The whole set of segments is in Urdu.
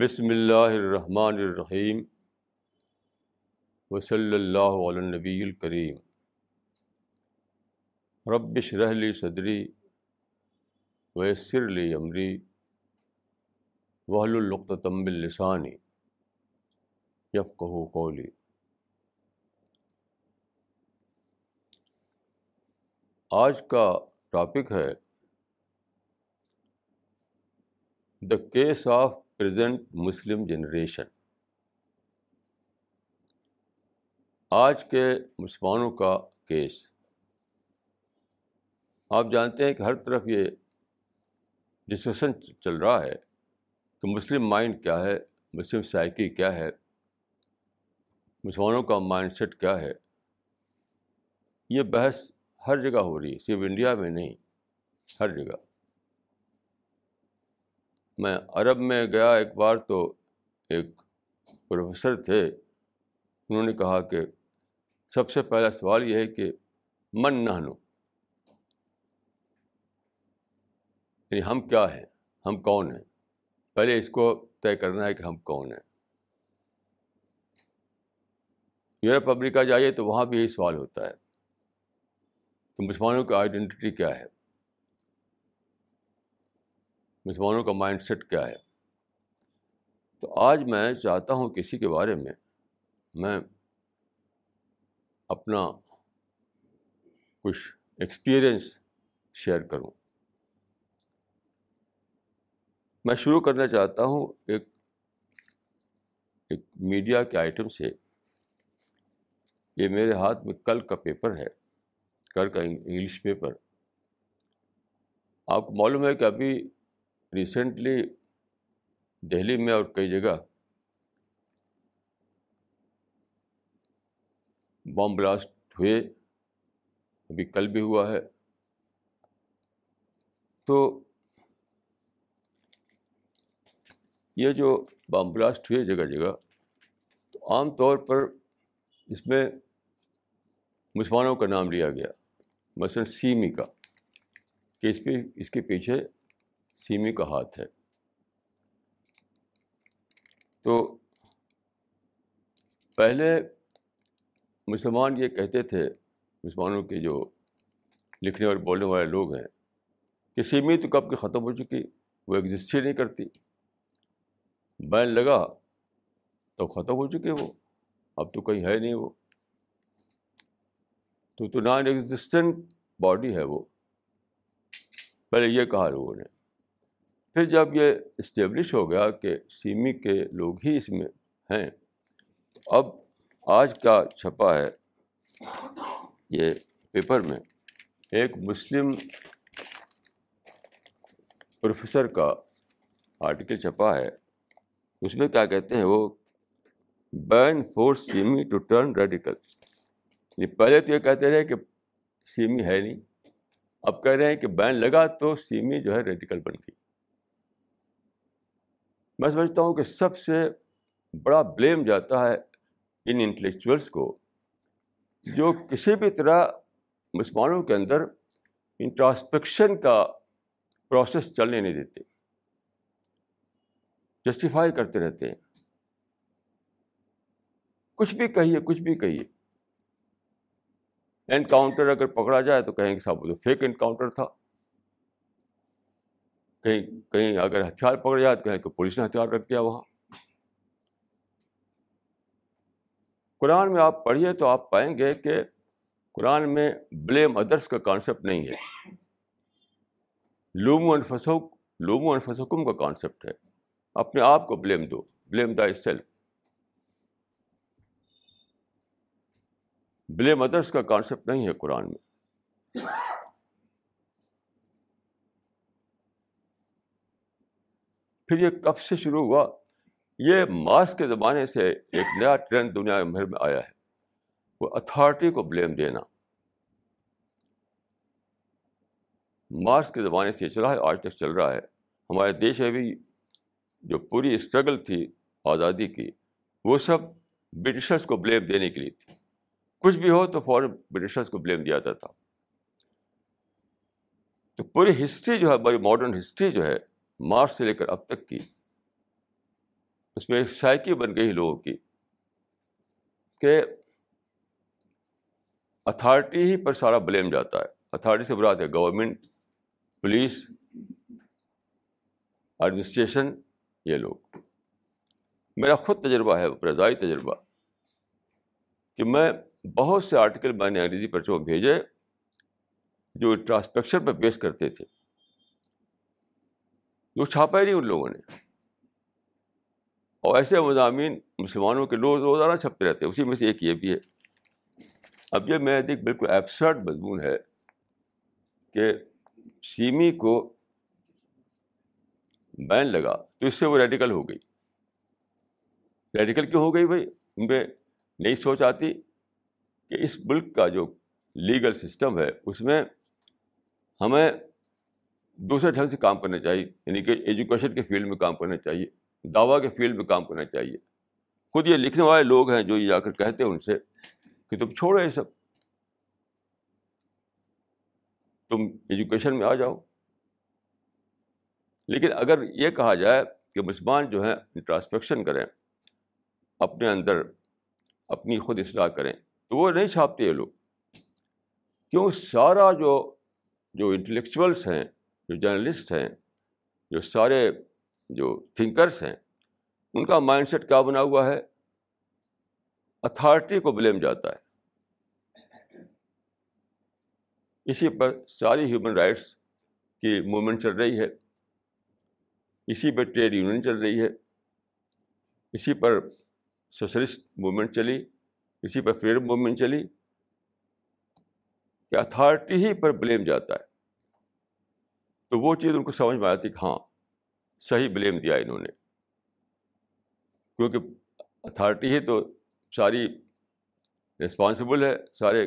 بسم اللہ الرحمن الرحیم وصلی اللہ علی نبی الکریم ربش رحلی صدری ویسر لی عمری وحل القتم السانی یفقہ قولی آج کا ٹاپک ہے the case of present Muslim generation. آج کے مسلمانوں کا کیس۔ آپ جانتے ہیں کہ ہر طرف یہ ڈسکشن چل رہا ہے کہ مسلم مائنڈ کیا ہے، مسلم سائیکی کیا ہے، مسلمانوں کا مائنڈ سیٹ کیا ہے۔ یہ بحث ہر جگہ ہو رہی ہے، صرف انڈیا میں نہیں، ہر جگہ۔ میں عرب میں گیا ایک بار تو ایک پروفیسر تھے۔ انہوں نے کہا کہ سب سے پہلا سوال یہ ہے کہ من نہنو یعنی ہم کیا ہیں؟ ہم کون ہیں؟ پہلے اس کو طے کرنا ہے کہ ہم کون ہیں۔ یورپ، امریکہ جائیے تو وہاں بھی یہی سوال ہوتا ہے کہ مسلمانوں کی آئیڈینٹی کیا ہے؟ مسلمانوں کا مائنڈ سیٹ کیا ہے؟ تو آج میں چاہتا ہوں کسی کے بارے میں میں اپنا کچھ ایکسپیرئنس شیئر کروں۔ میں شروع کرنا چاہتا ہوں ایک ایک میڈیا کے آئٹم سے۔ یہ میرے ہاتھ میں کل کا پیپر ہے، کل کا انگلش پیپر آپ کو معلوم ہے کہ ابھی ریسنٹلی دہلی میں اور کئی جگہ بام بلاسٹ ہوئے، ابھی کل بھی ہوا ہے۔ تو یہ جو بام بلاسٹ ہوئے جگہ جگہ، تو عام طور پر اس میں مسلمانوں کا نام لیا گیا، مثلاً سیمی کا، کہ اس پہ اس کے پیچھے سیمی کا ہاتھ ہے۔ تو پہلے مسلمان یہ کہتے تھے، مسلمانوں کے جو لکھنے اور بولنے والے لوگ ہیں، کہ سیمی تو کب کی ختم ہو چکی، وہ ایگزسٹ ہی نہیں کرتی۔ بین لگا تو ختم ہو چکے وہ، اب تو کہیں ہے نہیں وہ۔ تو تو نان ایگزسٹنٹ باڈی ہے وہ۔ پہلے یہ کہا لوگوں نے۔ پھر جب یہ اسٹیبلش ہو گیا کہ سیمی کے لوگ ہی اس میں ہیں، اب آج کا چھپا ہے یہ پیپر میں؟ ایک مسلم پروفیسر کا آرٹیکل چھپا ہے۔ اس میں کیا کہتے ہیں؟ وہ been force seem to turn radical پہلے تو یہ کہتے رہے کہ سیمی ہے نہیں، اب کہہ رہے ہیں کہ بین لگا تو سیمی جو ہے ریڈیکل بن گئی۔ میں سمجھتا ہوں کہ سب سے بڑا بلیم جاتا ہے ان انٹلیکچوئلس کو، جو کسی بھی طرح مسلمانوں کے اندر انٹراسپیکشن کا پروسیس چلنے نہیں دیتے جسٹیفائی کرتے رہتے ہیں۔ کچھ بھی کہیے، کچھ بھی کہیے۔ انکاؤنٹر اگر پکڑا جائے تو کہیں گے صاحب وہ فیک انکاؤنٹر تھا۔ کہیں کہیں اگر ہتھیار پکڑ جائے تو کہیں کہ پولیس نے ہتھیار رکھ دیا وہاں۔ قرآن میں آپ پڑھیے تو آپ پائیں گے کہ قرآن میں بلیم ادرس کا کانسیپٹ نہیں ہے۔ لومو انفسوک، لومو انفسکم کا کانسیپٹ ہے۔ اپنے آپ کو blame do blame the self blame others کا کانسیپٹ نہیں ہے قرآن میں۔ پھر یہ کب سے شروع ہوا؟ یہ ماسک کے زمانے سے ایک نیا ٹرینڈ دنیا بھر میں آیا ہے۔ وہ اتھارٹی کو بلیم دینا۔ ماسک کے زمانے سے یہ چلا ہے آج تک چل رہا ہے۔ ہمارے دیش میں بھی جو پوری اسٹرگل تھی آزادی کی، وہ سب برٹشرس کو بلیم دینے کے لیے تھی۔ کچھ بھی ہو تو فوراً برٹشرس کو بلیم دیا جاتا تھا۔ تو پوری ہسٹری جو ہے، ہماری ماڈرن ہسٹری جو ہے مارچ سے لے کر اب تک کی۔ اس میں ایک سائیکی بن گئی لوگوں کی کہ اتھارٹی ہی پر سارا بلیم جاتا ہے۔ اتھارٹی سے برات ہے گورنمنٹ، پولیس، ایڈمنسٹریشن، یہ لوگ۔ میرا خود تجربہ ہے رضائی تجربہ کہ میں بہت سے آرٹیکل میں نے انگریزی پرچوں بھیجے جو ٹرانسپیکشن پہ بیس کرتے تھے۔ جو چھاپا ہی نہیں ان لوگوں نے۔ اور ایسے مضامین مسلمانوں کے لوگ روزانہ چھپتے رہتے ہیں، اسی میں سے ایک یہ بھی ہے۔ اب یہ میں دیکھ بالکل ایبسرڈ مضمون ہے کہ سیمی کو بین لگا تو اس سے وہ ریڈیکل ہو گئی۔ ریڈیکل کیوں ہو گئی بھائی؟ ان پہ نئی سوچ آتی کہ اس ملک کا جو لیگل سسٹم ہے، اس میں ہمیں دوسرے ڈھنگ سے کام کرنا چاہیے یعنی کہ ایجوکیشن کے فیلڈ میں کام کرنا چاہیے، دعویٰ کے فیلڈ میں کام کرنا چاہیے۔ خود یہ لکھنے والے لوگ ہیں جو یہ جا کر کہتے ہیں ان سے کہ تم چھوڑو یہ سب۔ تم ایجوکیشن میں آ جاؤ۔ لیکن اگر یہ کہا جائے کہ مسلمان جو ہیں انٹراسپیکشن کریں، اپنے اندر اپنی خود اصلاح کریں، تو وہ نہیں چھاپتے یہ لوگ۔ کیوں؟ سارا جو جو انٹلیکچوئلس ہیں جو جرنلسٹ ہیں، جو سارے جو تھنکرس ہیں، ان کا مائنڈ سیٹ کیا بنا ہوا ہے؟ اتھارٹی کو بلیم جاتا ہے۔ اسی پر ساری ہیومن رائٹس کی موومنٹ چل رہی ہے۔ اسی پہ ٹریڈ یونین چل رہی ہے۔ اسی پر سوشلسٹ موومنٹ چلی۔ اسی پر فریڈم موومنٹ چلی۔ کہ اتھارٹی ہی پر بلیم جاتا ہے۔ تو وہ چیز ان کو سمجھ میں آتی کہ ہاں صحیح بلیم دیا انہوں نے۔ کیونکہ اتھارٹی ہی تو ساری رسپانسبل ہے، سارے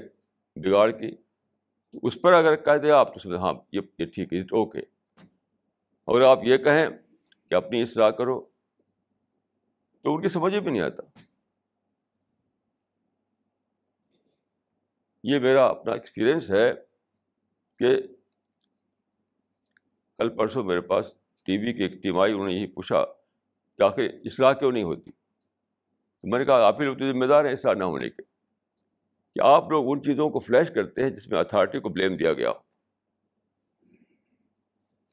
بگاڑ کی۔ تو اس پر اگر کہہ دیں آپ تو سمجھ ہاں یہ ٹھیک ہے اوکے اور آپ یہ کہیں کہ اپنی اصلاح کرو، تو ان کی سمجھ بھی نہیں آتا۔ یہ میرا اپنا ایکسپیرئنس ہے کہ کل پرسوں میرے پاس ٹی وی کی ایک ٹیم آئی، انہوں نے یہی پوچھا، کہ آخر اصلاح کیوں نہیں ہوتی؟ تو میں نے کہا، آپ ہی لوگ تو ذمہ دار ہیں اصلاح نہ ہونے کے۔ کہ آپ لوگ ان چیزوں کو فلیش کرتے ہیں جس میں اتھارٹی کو بلیم دیا گیا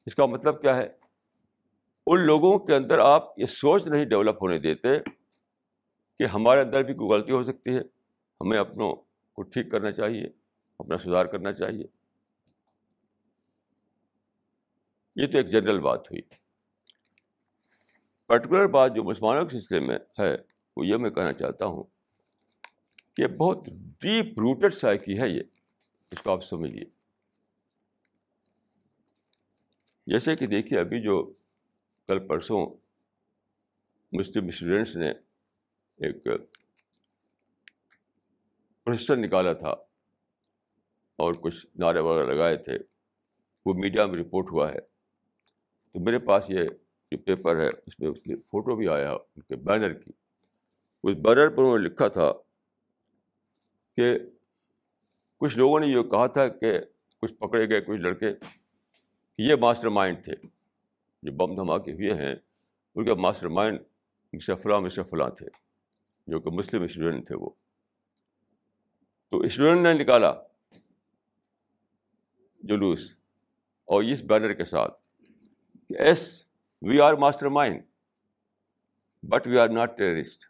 اس کا مطلب کیا ہے؟ ان لوگوں کے اندر آپ یہ سوچ نہیں ڈیولپ ہونے دیتے کہ ہمارے اندر بھی کوئی غلطی ہو سکتی ہے۔ ہمیں اپنوں کو ٹھیک کرنا چاہیے، اپنا سدھار کرنا چاہیے۔ یہ تو ایک جنرل بات ہوئی۔ پرٹیکولر بات جو مسلمانوں کے سلسلے میں ہے، وہ یہ میں کہنا چاہتا ہوں کہ بہت ڈیپ روٹڈ سائیکی ہے یہ۔ اس کو آپ سمجھیے۔ جیسے کہ دیکھیے، ابھی جو کل پرسوں مسلم اسٹوڈینٹس نے ایک پروسیسر نکالا تھا اور کچھ نعرے وغیرہ لگائے تھے، وہ میڈیا میں رپورٹ ہوا ہے۔ تو میرے پاس یہ جو پیپر ہے، اس میں اس کی فوٹو بھی آیا، ان کے بینر کی۔ اس بینر پر انہوں نے لکھا تھا کہ کچھ لوگوں نے یہ کہا تھا کہ کچھ پکڑے گئے کچھ لڑکے یہ ماسٹر مائنڈ تھے، جو بم دھماکے ہوئے ہیں، ان کے ماسٹر مائنڈ مسٹر فلاں مسٹر فلاں تھے، جو کہ مسلم اسٹوڈنٹ تھے وہ۔ تو اسٹوڈنٹ نے نکالا جلوس اور اس بینر کے ساتھ کہ as we are mastermind but we are not terrorist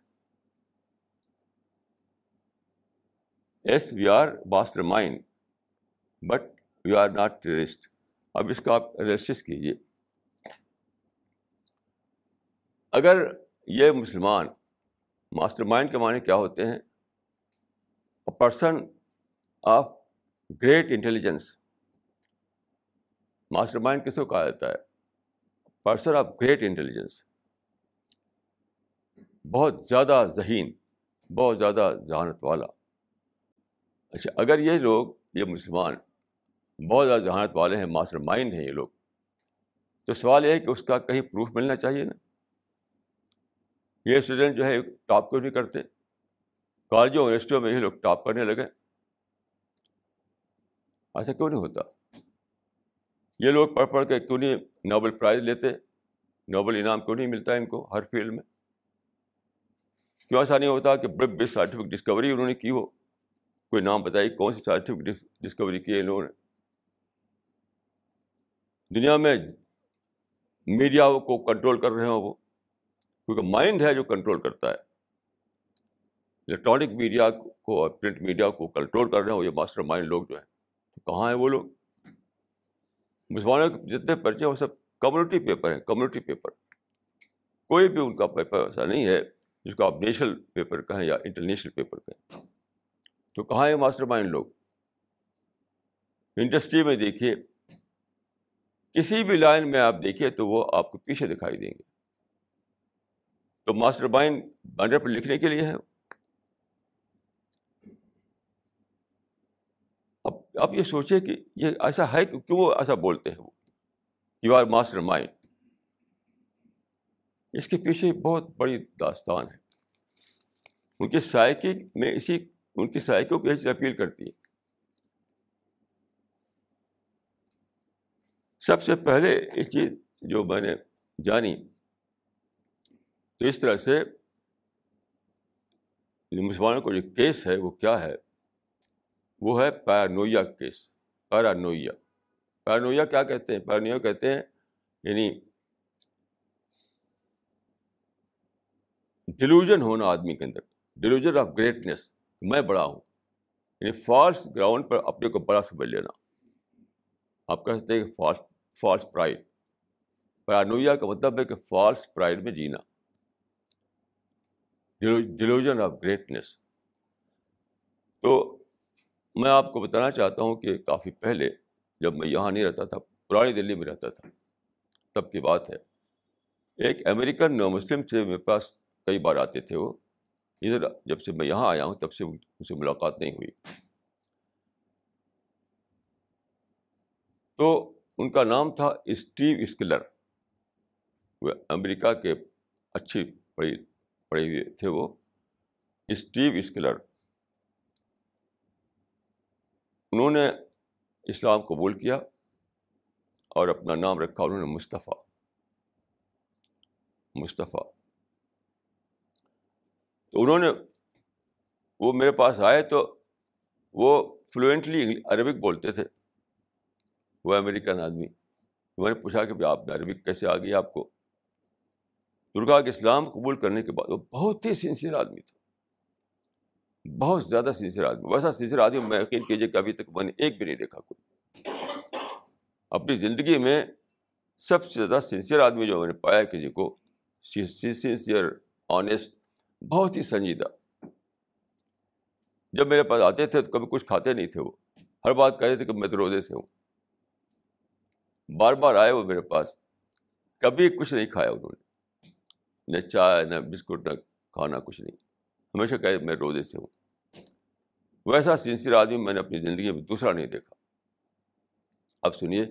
as we are mastermind but we are not terrorist اب اس کا آپ انالیسس کیجیے۔ اگر یہ مسلمان ماسٹر مائنڈ کے معنی کیا ہوتے ہیں؟ Person of great intelligence mastermind کس کو کہا جاتا ہے؟ Person of great intelligence. بہت زیادہ ذہین، بہت زیادہ ذہانت والا۔ اچھا اگر یہ لوگ، یہ مسلمان بہت زیادہ ذہانت والے ہیں، ماسٹر مائنڈ ہیں یہ لوگ، تو سوال یہ ہے کہ اس کا کہیں پروف ملنا چاہیے نا؟ یہ اسٹوڈنٹ جو ہے، ٹاپ کیوں نہیں کرتے کالجوں یونیورسٹیوں میں یہ لوگ ٹاپ کرنے لگے ایسا کیوں نہیں ہوتا؟ یہ لوگ پڑھ پڑھ کے کیوں نہیں نوبل پرائز لیتے؟ نوبل انعام کیوں نہیں ملتا ان کو ہر فیلڈ میں؟ کیوں ایسا نہیں ہوتا کہ بڑے بڑی سائنٹیفک ڈسکوری انہوں نے کی ہو؟ کوئی نام بتائی کون سی سائنٹیفک ڈسکوری کی ہے ان لوگوں نے؟ دنیا میں میڈیا کو کنٹرول کر رہے ہوں وہ، کیونکہ مائنڈ ہے جو کنٹرول کرتا ہے۔ الیکٹرانک میڈیا کو اور پرنٹ میڈیا کو کنٹرول کر رہے ہوں، یہ ماسٹر مائنڈ لوگ جو ہیں۔ تو کہاں ہیں وہ لوگ؟ مسلمانوں کے جتنے پرچے ہیں، وہ سب کمیونٹی پیپر ہیں، کمیونٹی پیپر۔ کوئی بھی ان کا پیپر ایسا نہیں ہے جس کو آپ نیشنل پیپر کہیں یا انٹرنیشنل پیپر کہیں۔ تو کہاں ہے ماسٹر مائنڈ لوگ؟ انڈسٹری میں دیکھیے، کسی بھی لائن میں آپ دیکھیے تو وہ آپ کو پیچھے دکھائی دیں گے۔ تو ماسٹر مائنڈ بینر پر لکھنے کے لیے ہے آپ یہ سوچیں کہ یہ ایسا ہے کہ کیوں وہ ایسا بولتے ہیں وہ؟ یو آر ماسٹر مائنڈ اس کے پیچھے بہت بڑی داستان ہے۔ ان کی سائیکی میں اسی، ان کی سائیکوں کی چیز اپیل کرتی ہے۔ سب سے پہلے یہ چیز جو میں نے جانی، تو اس طرح سے مسلمانوں کو جو کیس ہے وہ کیا ہے؟ وہ ہے پیرانویا کیس پیرانویا پیرانویا کیا کہتے ہیں؟ پیرانویا کہتے ہیں یعنی ڈیلوژن ہونا آدمی کے اندر ڈیلوژن آف گریٹنیس میں بڑا ہوں۔ یعنی فالس گراؤنڈ پر اپنے کو بڑا سمجھ لینا۔ آپ کہہ سکتے ہیں کہ فالس فالس پرائڈ پیرانویا کا مطلب ہے کہ فالس پرائڈ میں جینا۔ ڈیلوژن آف گریٹنیس تو میں آپ کو بتانا چاہتا ہوں کہ کافی پہلے جب میں یہاں نہیں رہتا تھا، پرانی دلی میں رہتا تھا، تب کی بات ہے۔ ایک امریکن نو مسلم سے میرے پاس کئی بار آتے تھے وہ۔ ادھر جب سے میں یہاں آیا ہوں، تب سے ان سے ملاقات نہیں ہوئی۔ تو ان کا نام تھا اسٹیو اسکلر۔ وہ امریکہ کے اچھی پڑھی، پڑھے ہوئے تھے وہ۔ اسٹیو اسکلر۔ انہوں نے اسلام قبول کیا اور اپنا نام رکھا، انہوں نے مصطفیٰ۔ مصطفیٰ۔ تو انہوں نے، وہ میرے پاس آئے تو وہ فلوئنٹلی عربک بولتے تھے۔ وہ امریکن آدمی۔ میں نے پوچھا کہ آپ نے عربک کیسے آ گئی آپ کو؟ درگا کے اسلام قبول کرنے کے بعد وہ بہت ہی سنسیئر آدمی تھا۔ بہت زیادہ سنسیئر آدمی، ویسا سنسیئر آدمی میں یقین کیجیے کہ ابھی تک میں نے ایک بھی نہیں دیکھا کوئی۔ اپنی زندگی میں سب سے زیادہ سنسیئر آدمی جو میں نے پایا کسی کو سنسیئر آنےسٹ بہت ہی سنجیدہ۔ جب میرے پاس آتے تھے تو کبھی کچھ کھاتے نہیں تھے وہ۔ ہر بات کہتے تھے کہ میں تو روزے سے ہوں۔ بار بار آئے وہ میرے پاس۔ کبھی کچھ نہیں کھایا انہوں نے۔ نہ چائے، نہ بسکٹ، نہ کھانا کچھ نہیں۔ ہمیشہ کہے میں روزے سے ہوں۔ ویسا سنسیئر آدمی میں نے اپنی زندگی میں دوسرا نہیں دیکھا۔ اب سنیے،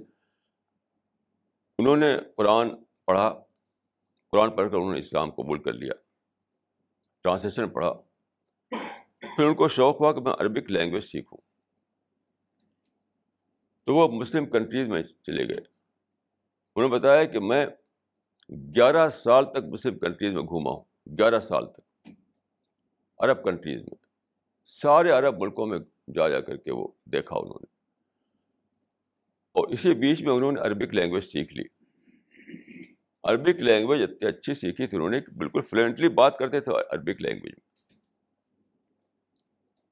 انہوں نے قرآن پڑھا، قرآن پڑھ کر انہوں نے اسلام قبول کر لیا، ٹرانسلیشن پڑھا، پھر ان کو شوق ہوا کہ میں عربک لینگویج سیکھوں۔ تو وہ مسلم کنٹریز میں چلے گئے۔ انہوں نے بتایا کہ میں گیارہ سال تک مسلم کنٹریز میں گھوما ہوں، گیارہ سال تک۔ عرب کنٹریز میں۔ سارے عرب ملکوں میں جا جا کر کے وہ دیکھا انہوں نے۔ اور اسی بیچ میں انہوں نے عربک لینگویج سیکھ لی۔ عربک لینگویج اتنی اچھی سیکھی تھی انہوں نے بالکل فلوئنٹلی بات کرتے تھے عربک لینگویج میں۔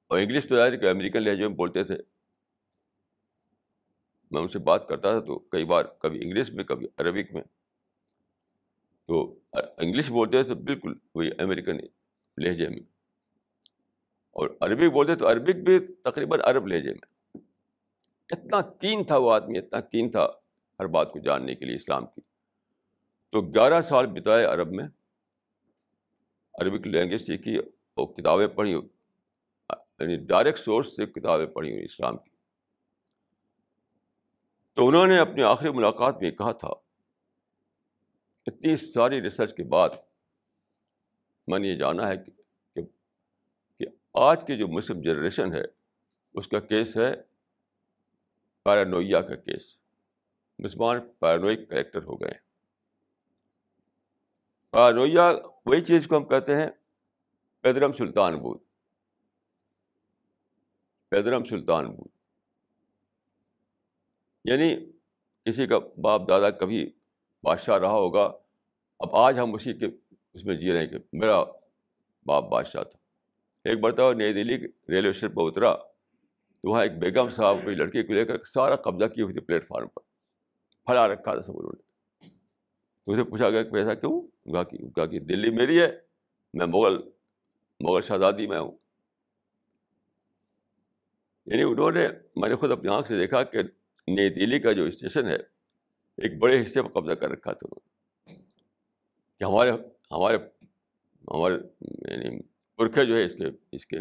اور انگلش تو یار کہ امریکن لہجے میں بولتے تھے۔ میں ان سے بات کرتا تھا تو کئی بار کبھی انگلش میں، کبھی عربک میں۔ تو انگلش بولتے تھے بالکل وہی امریکن لہجے میں۔ اور عربک بولتے تو عربک بھی تقریباً عرب لہجے میں۔ اتنا کین تھا وہ آدمی، اتنا کین تھا ہر بات کو جاننے کے لیے اسلام کی۔ تو گیارہ سال بتائے عرب میں، عربک لینگویج سیکھی اور کتابیں پڑھی یعنی ڈائریکٹ سورس سے کتابیں پڑھی ہوئی اسلام کی۔ تو انہوں نے اپنی آخری ملاقات میں کہا تھا، اتنی ساری ریسرچ کے بعد میں نے یہ جانا ہے کہ کہ آج کی جو مسلم جنریشن ہے، اس کا کیس ہے پیرانویا کا کیس۔ مسلمان پیرانوئک کریکٹر ہو گئے ہیں۔ رویہ وہی چیز کو ہم کہتے ہیں، پیدرم سلطان بود۔ پیدرم سلطان بود۔ یعنی کسی کا باپ دادا کبھی بادشاہ رہا ہوگا، اب آج ہم اسی کے اس میں جی رہے ہیں کہ میرا باپ بادشاہ تھا۔ ایک مرتبہ نئی دلی ریلوے اسٹیشن پہ اترا تو وہاں ایک بیگم صاحب کوئی لڑکی کو لے کر سارا قبضہ کی ہوئی تھی پلیٹ فارم پر پھلا رکھا تھا سب انہوں نے۔ تو اسے پوچھا گیا کہ ایسا کیوں؟ کہا کہ کہا کہ دلی میری ہے، میں مغل مغل شہزادی میں ہوں۔ یعنی انہوں نے، میں نے خود اپنی آنکھ سے دیکھا کہ نئی دلی کا جو اسٹیشن ہے، ایک بڑے حصے پر قبضہ کر رکھا تھا انہوں نے۔ کہ ہمارے ہمارے ہمارے یعنی پرکھے جو ہے، اس کے اس کے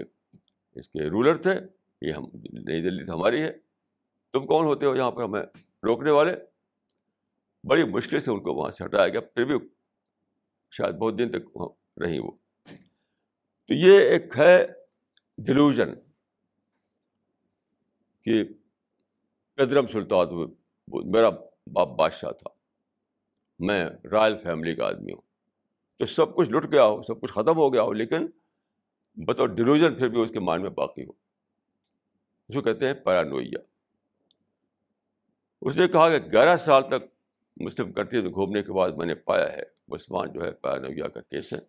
اس کے رولر تھے۔ یہ ہم، نئی دلی تو ہماری ہے۔ تم کون ہوتے ہو یہاں پر؟ ہمیں روکنے والے۔ بڑی مشکل سے ان کو وہاں سے ہٹایا گیا، پھر بھی شاید بہت دن تک رہی وہ۔ تو یہ ایک ہے ڈیلوژن کہ پیدرم سلطان میرا باپ بادشاہ تھا۔ میں رائل فیملی کا آدمی ہوں۔ تو سب کچھ لٹ گیا ہو، سب کچھ ختم ہو گیا ہو، لیکن بطور ڈیلوژن پھر بھی اس کے مائنڈ میں باقی ہو۔ اس کو کہتے ہیں پیرانویا اس نے کہا کہ گیارہ سال تک مسلم کنٹری میں گھومنے کے بعد میں نے پایا ہے۔ مسلمان جو ہے پیرانویا کا کیس ہے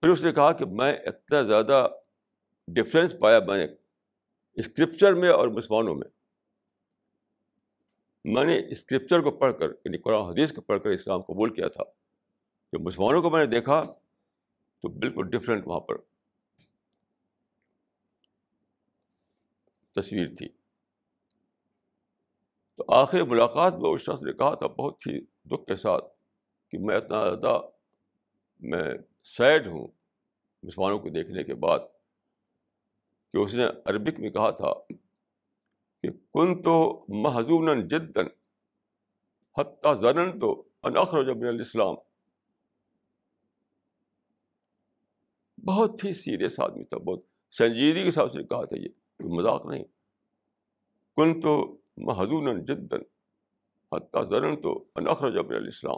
پھر اس نے کہا کہ میں اتنا زیادہ ڈفرینس پایا میں نے اسکرپچر میں اور مسلمانوں میں۔ میں نے اسکرپچر کو پڑھ کر یعنی قرآن حدیث کو پڑھ کر اسلام قبول کیا تھا۔ جب مسلمانوں کو میں نے دیکھا تو بالکل ڈفرینٹ وہاں پر تصویر تھی۔ تو آخر ملاقات میں اس شخص نے کہا تھا بہت ہی دکھ کے ساتھ کہ میں اتنا زیادہ میں سیڈ ہوں مسلمانوں کو دیکھنے کے بعد کہ اس نے عربک میں کہا تھا کہ کن تو محضون جدن حتیٰ زنن تو انخر جب الاسلام۔ بہت ہی سیریس آدمی تھا، بہت سنجیدگی کے ساتھ سے کہا تھا یہ، کوئی مذاق نہیں۔ کن تو محضون جدن حتیٰ زنن تو انخر جب الاسلام۔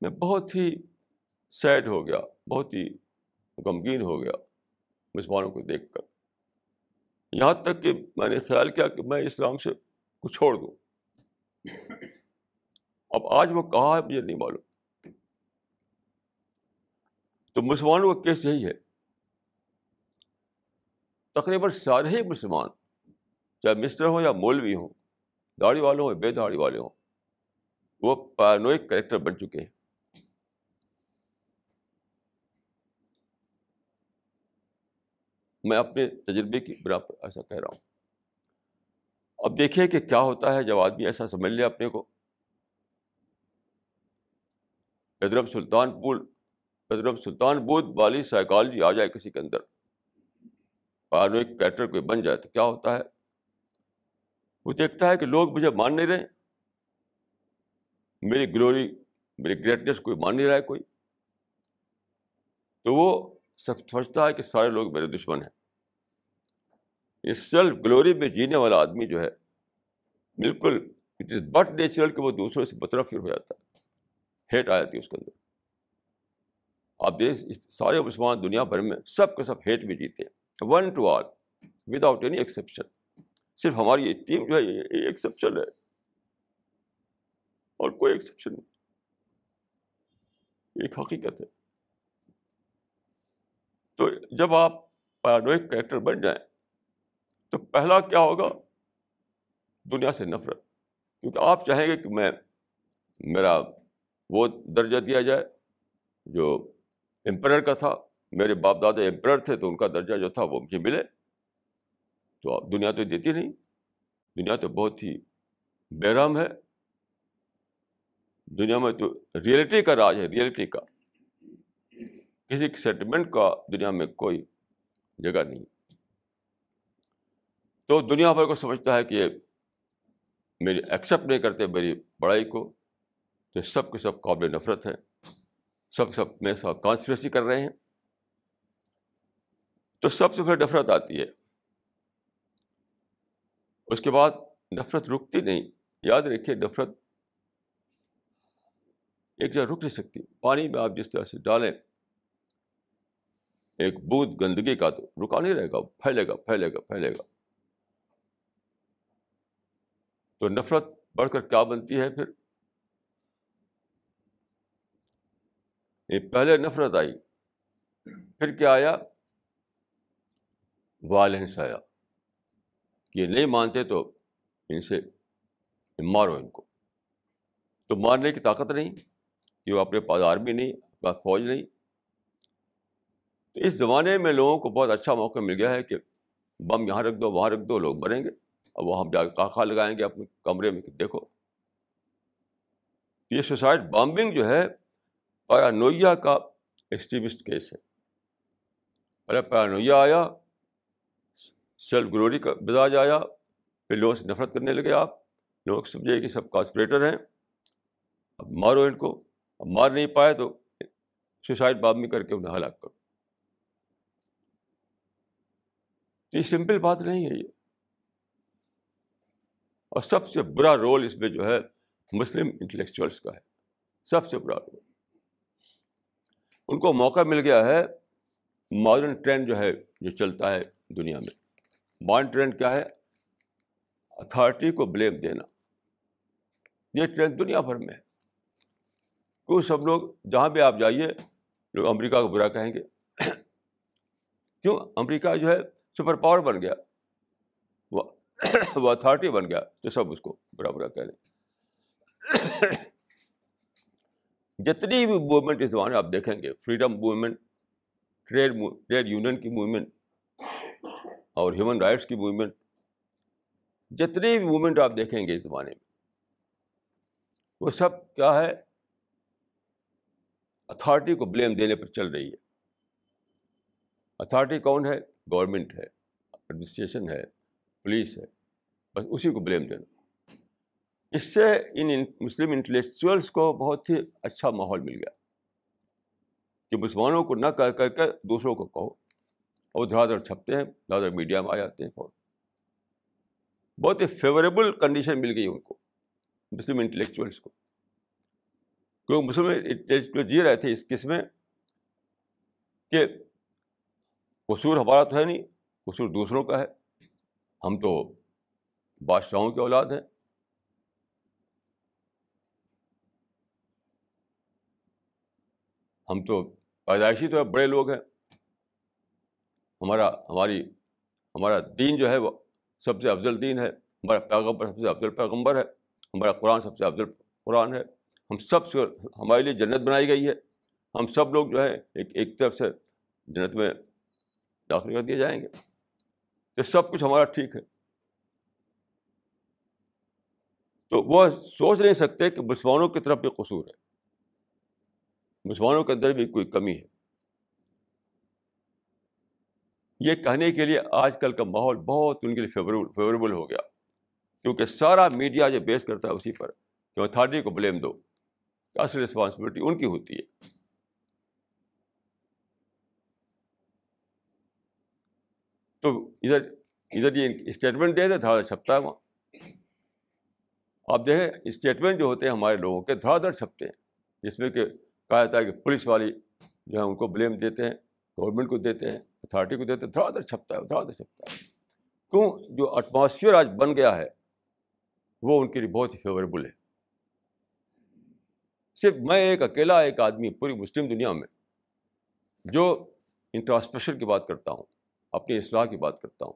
میں بہت ہی سیڈ ہو گیا، بہت ہی غمگین ہو گیا مسلمانوں کو دیکھ کر۔ یہاں تک کہ میں نے خیال کیا کہ میں اسلام سے کو چھوڑ دوں۔ اب آج وہ کہاں ہے مجھے نہیں معلوم۔ تو مسلمانوں کا کیس یہی ہے۔ تقریباً سارے ہی مسلمان، چاہے مسٹر ہوں یا مولوی ہوں، داڑھی والے ہوں یا بے داڑھی والے ہوں، وہ پارانوئک کریکٹر بن چکے ہیں۔ میں اپنے تجربے کی بنا پر ایسا کہہ رہا ہوں۔ اب دیکھیے کہ کیا ہوتا ہے جب آدمی ایسا سمجھ لے اپنے کو۔ پیدرم سلطان پول پیدرم سلطان بود والی سائیکالوجی آ جائے کسی کے اندر۔ اور ایک کوئی بن جائے تو کیا ہوتا ہے؟ وہ دیکھتا ہے کہ لوگ مجھے مان نہیں رہے۔ میری گلوری میری گریٹنیس کوئی مان نہیں رہا ہے کوئی۔ تو وہ سمجھتا ہے کہ سارے لوگ میرے دشمن ہیں۔ اس سیلف گلوری میں جینے والا آدمی جو ہے، بالکل اٹ از بٹ نیچرل کہ وہ دوسروں سے مترفر ہو جاتا ہے۔ ہیٹ آ جاتی ہے اس کے اندر۔ آپ دیکھ سارے مسلمان دنیا بھر میں سب کے سب ہیٹ میں جیتے ہیں۔ One to all without any exception صرف ہماری یہ ٹیم جو ہے، یہ ایکسیپشن ہے۔ اور کوئی ایکسیپشن نہیں۔ ایک حقیقت ہے۔ تو جب آپ پیرانوئک کریکٹر بن جائیں، تو پہلا کیا ہوگا؟ دنیا سے نفرت۔ کیونکہ آپ چاہیں گے کہ میں، میرا وہ درجہ دیا جائے جو امپرر کا تھا، میرے باپ دادا امپرر تھے تو ان کا درجہ جو تھا وہ مجھے ملے۔ تو آپ دنیا تو دیتی نہیں، دنیا تو بہت ہی بیرام ہے۔ دنیا میں تو ریئلٹی کا راج ہے، ریئلٹی کا۔ کسی سینٹیمنٹ کا دنیا میں کوئی جگہ نہیں۔ تو دنیا بھر کو سمجھتا ہے کہ میری ایکسیپٹ نہیں کرتے میری بڑائی کو۔ تو سب کے سب قابل نفرت ہیں۔ سب سب میں سب کانسپریسی کر رہے ہیں۔ تو سب سے پھر نفرت آتی ہے۔ اس کے بعد نفرت رکتی نہیں۔ یاد رکھیے نفرت ایک جگہ رک نہیں سکتی۔ پانی میں آپ جس طرح سے ڈالیں، ایک بوت گندگی کا تو رکا نہیں رہے گا، پھیلے گا پھیلے گا پھیلے گا۔ تو نفرت بڑھ کر کیا بنتی ہے پھر؟ یہ پہلے نفرت آئی، پھر کیا آیا؟ والنس آیا۔ کہ یہ نہیں مانتے تو ان سے مارو ان کو۔ تو مارنے کی طاقت نہیں، کہ وہ اپنے پاس آرمی نہیں اپنا فوج نہیں۔ تو اس زمانے میں لوگوں کو بہت اچھا موقع مل گیا ہے کہ بم یہاں رکھ دو، وہاں رکھ دو، لوگ مریں گے۔ اور وہ ہم جا کے کاخا لگائیں گے اپنے کمرے میں دیکھو۔ یہ سوسائڈ بامبنگ جو ہے پیرانویا کا ایکسٹریمسٹ کیس ہے۔ پہلے پیرانویا آیا، سیلف گلوری کا مزاج آیا، پھر لوگوں سے نفرت کرنے لگے آپ۔ لوگ سمجھے کہ سب کاسپریٹر ہیں۔ اب مارو ان کو۔ اب مار نہیں پائے تو سوسائڈ بامبنگ کر کے انہیں ہلاک کرو۔ تو یہ سمپل بات نہیں ہے یہ۔ اور سب سے برا رول اس میں جو ہے مسلم انٹلیکچوئلس کا ہے۔ سب سے برا رول ان کو موقع مل گیا ہے ماڈرن ٹرینڈ جو ہے، جو چلتا ہے دنیا میں۔ ماڈرن ٹرینڈ کیا ہے؟ اتھارٹی کو بلیم دینا۔ یہ ٹرینڈ دنیا بھر میں ہے۔ کیوں سب لوگ، جہاں بھی آپ جائیے، لوگ امریکہ کو برا کہیں گے۔ کیوں؟ امریکہ جو ہے سپر پاور بن گیا۔ وہ اتھارٹی بن گیا تو سب اس کو برا برا کہہ رہے جتنی بھی موومنٹ اس زمانے آپ دیکھیں گے freedom movement trade trade union کی موومنٹ اور ہیومن رائٹس کی موومنٹ جتنی بھی موومنٹ آپ دیکھیں گے اس زمانے میں، وہ سب کیا ہے؟ اتھارٹی کو بلیم دینے پر چل رہی ہے۔ اتھارٹی کون ہے؟ گورنمنٹ ہے ایڈمنسٹریشن ہے پولیس ہے، بس اسی کو بلیم دینا۔ اس سے ان مسلم انٹلیکچوئلس کو بہت ہی اچھا ماحول مل گیا۔ کہ مسلمانوں کو نہ کہہ کر کے دوسروں کو کہو۔ اور دھڑا دھڑ چھپتے ہیں، زیادہ میڈیا میں آ جاتے ہیں فوراً۔ بہت ہی فیوریبل کنڈیشن مل گئی ان کو مسلم انٹلیکچوئلس کو۔ کیونکہ مسلم انٹلیکچوئل جی رہے تھے اس قسم میں کہ قصور ہمارا تو ہے نہیں، قصور دوسروں کا ہے۔ ہم تو بادشاہوں کی اولاد ہیں۔ ہم تو پیدائشی تو بڑے لوگ ہیں۔ ہمارا، ہماری، ہمارا دین جو ہے وہ سب سے افضل دین ہے۔ ہمارا پیغمبر سب سے افضل پیغمبر ہے۔ ہمارا قرآن سب سے افضل قرآن ہے۔ ہم سب سے ہمارے لیے جنت بنائی گئی ہے۔ ہم سب لوگ جو ہے ایک ایک طرف سے جنت میں داخل کر دیے جائیں گے۔ تو سب کچھ ہمارا ٹھیک ہے۔ تو وہ سوچ نہیں سکتے کہ مسلمانوں کی طرف بھی قصور ہے۔ مسلمانوں کے اندر بھی کوئی کمی ہے۔ یہ کہنے کے لیے آج کل کا ماحول بہت ان کے لیے فیوریبل فیوریبل ہو گیا۔ کیونکہ سارا میڈیا جو بیس کرتا ہے اسی پر کہ اتھارٹی کو بلیم دو۔ اصل رسپانسبلٹی ان کی ہوتی ہے۔ تو ادھر ادھر یہ اسٹیٹمنٹ دے دے دھڑا چھپتا ہے وہاں۔ آپ دیکھیں اسٹیٹمنٹ جو ہوتے ہیں ہمارے لوگوں کے دھڑا دھڑ چھپتے ہیں، جس میں کہ کہا جاتا ہے کہ پولیس والی جو ہے ان کو بلیم دیتے ہیں گورنمنٹ کو دیتے ہیں اتھارٹی کو دیتے ہیں دھڑا دھڑ چھپتا ہے دھڑا دھڑ چھپتا ہے۔ کیوں؟ جو ایٹماسفیئر آج بن گیا ہے، وہ ان کے لیے بہت ہی فیوریبل ہے۔ صرف میں ایک اکیلا ایک آدمی پوری مسلم دنیا میں جو انٹراسپیشن کی بات کرتا ہوں، اپنی اصلاح کی بات کرتا ہوں۔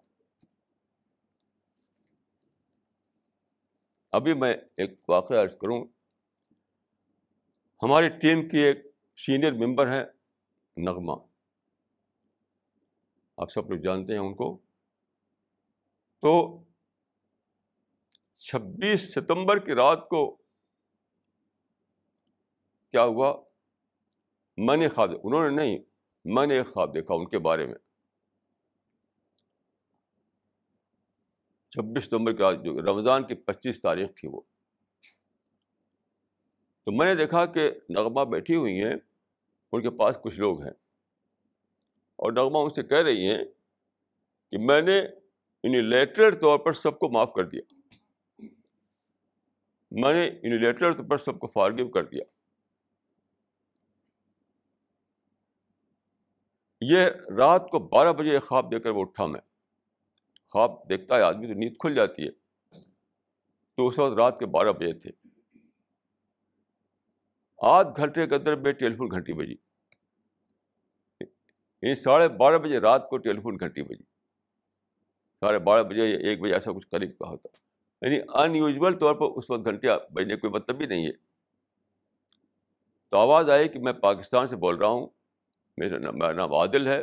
ابھی میں ایک واقعہ عرض کروں ہماری ٹیم کی ایک سینئر ممبر ہیں نغمہ۔ آپ سب لوگ جانتے ہیں ان کو۔ تو چھبیس ستمبر کی رات کو کیا ہوا؟ میں نے خواب انہوں نے نہیں، میں نے ایک خواب دیکھا ان کے بارے میں۔ چھبیس نومبر کے جو رمضان کی پچیس تاریخ تھی وہ۔ تو میں نے دیکھا کہ نغمہ بیٹھی ہوئی ہیں، ان کے پاس کچھ لوگ ہیں۔ اور نغمہ ان سے کہہ رہی ہیں کہ میں نے انیلیٹرل طور پر سب کو معاف کر دیا۔ میں نے انیلیٹرل طور پر سب کو فارگیو کر دیا۔ یہ رات کو بارہ بجے خواب دیکھ کر وہ اٹھا میں۔ خواب دیکھتا ہے آدمی تو نیند کھل جاتی ہے۔ تو اس وقت رات کے بارہ بجے تھے۔ آدھ گھنٹے کے اندر میں ٹیلیفون گھنٹی بجی۔ یعنی ساڑھے بارہ بجے رات کو ٹیلیفون گھنٹی بجی۔ ساڑھے بارہ بجے یا ایک بجے ایسا کچھ قریب کا ہوتا۔ یعنی ان یوزول طور پر اس وقت گھنٹے بجنے کوئی مطلب بھی نہیں ہے۔ تو آواز آئی کہ میں پاکستان سے بول رہا ہوں۔ میرا نام میرا نام عادل ہے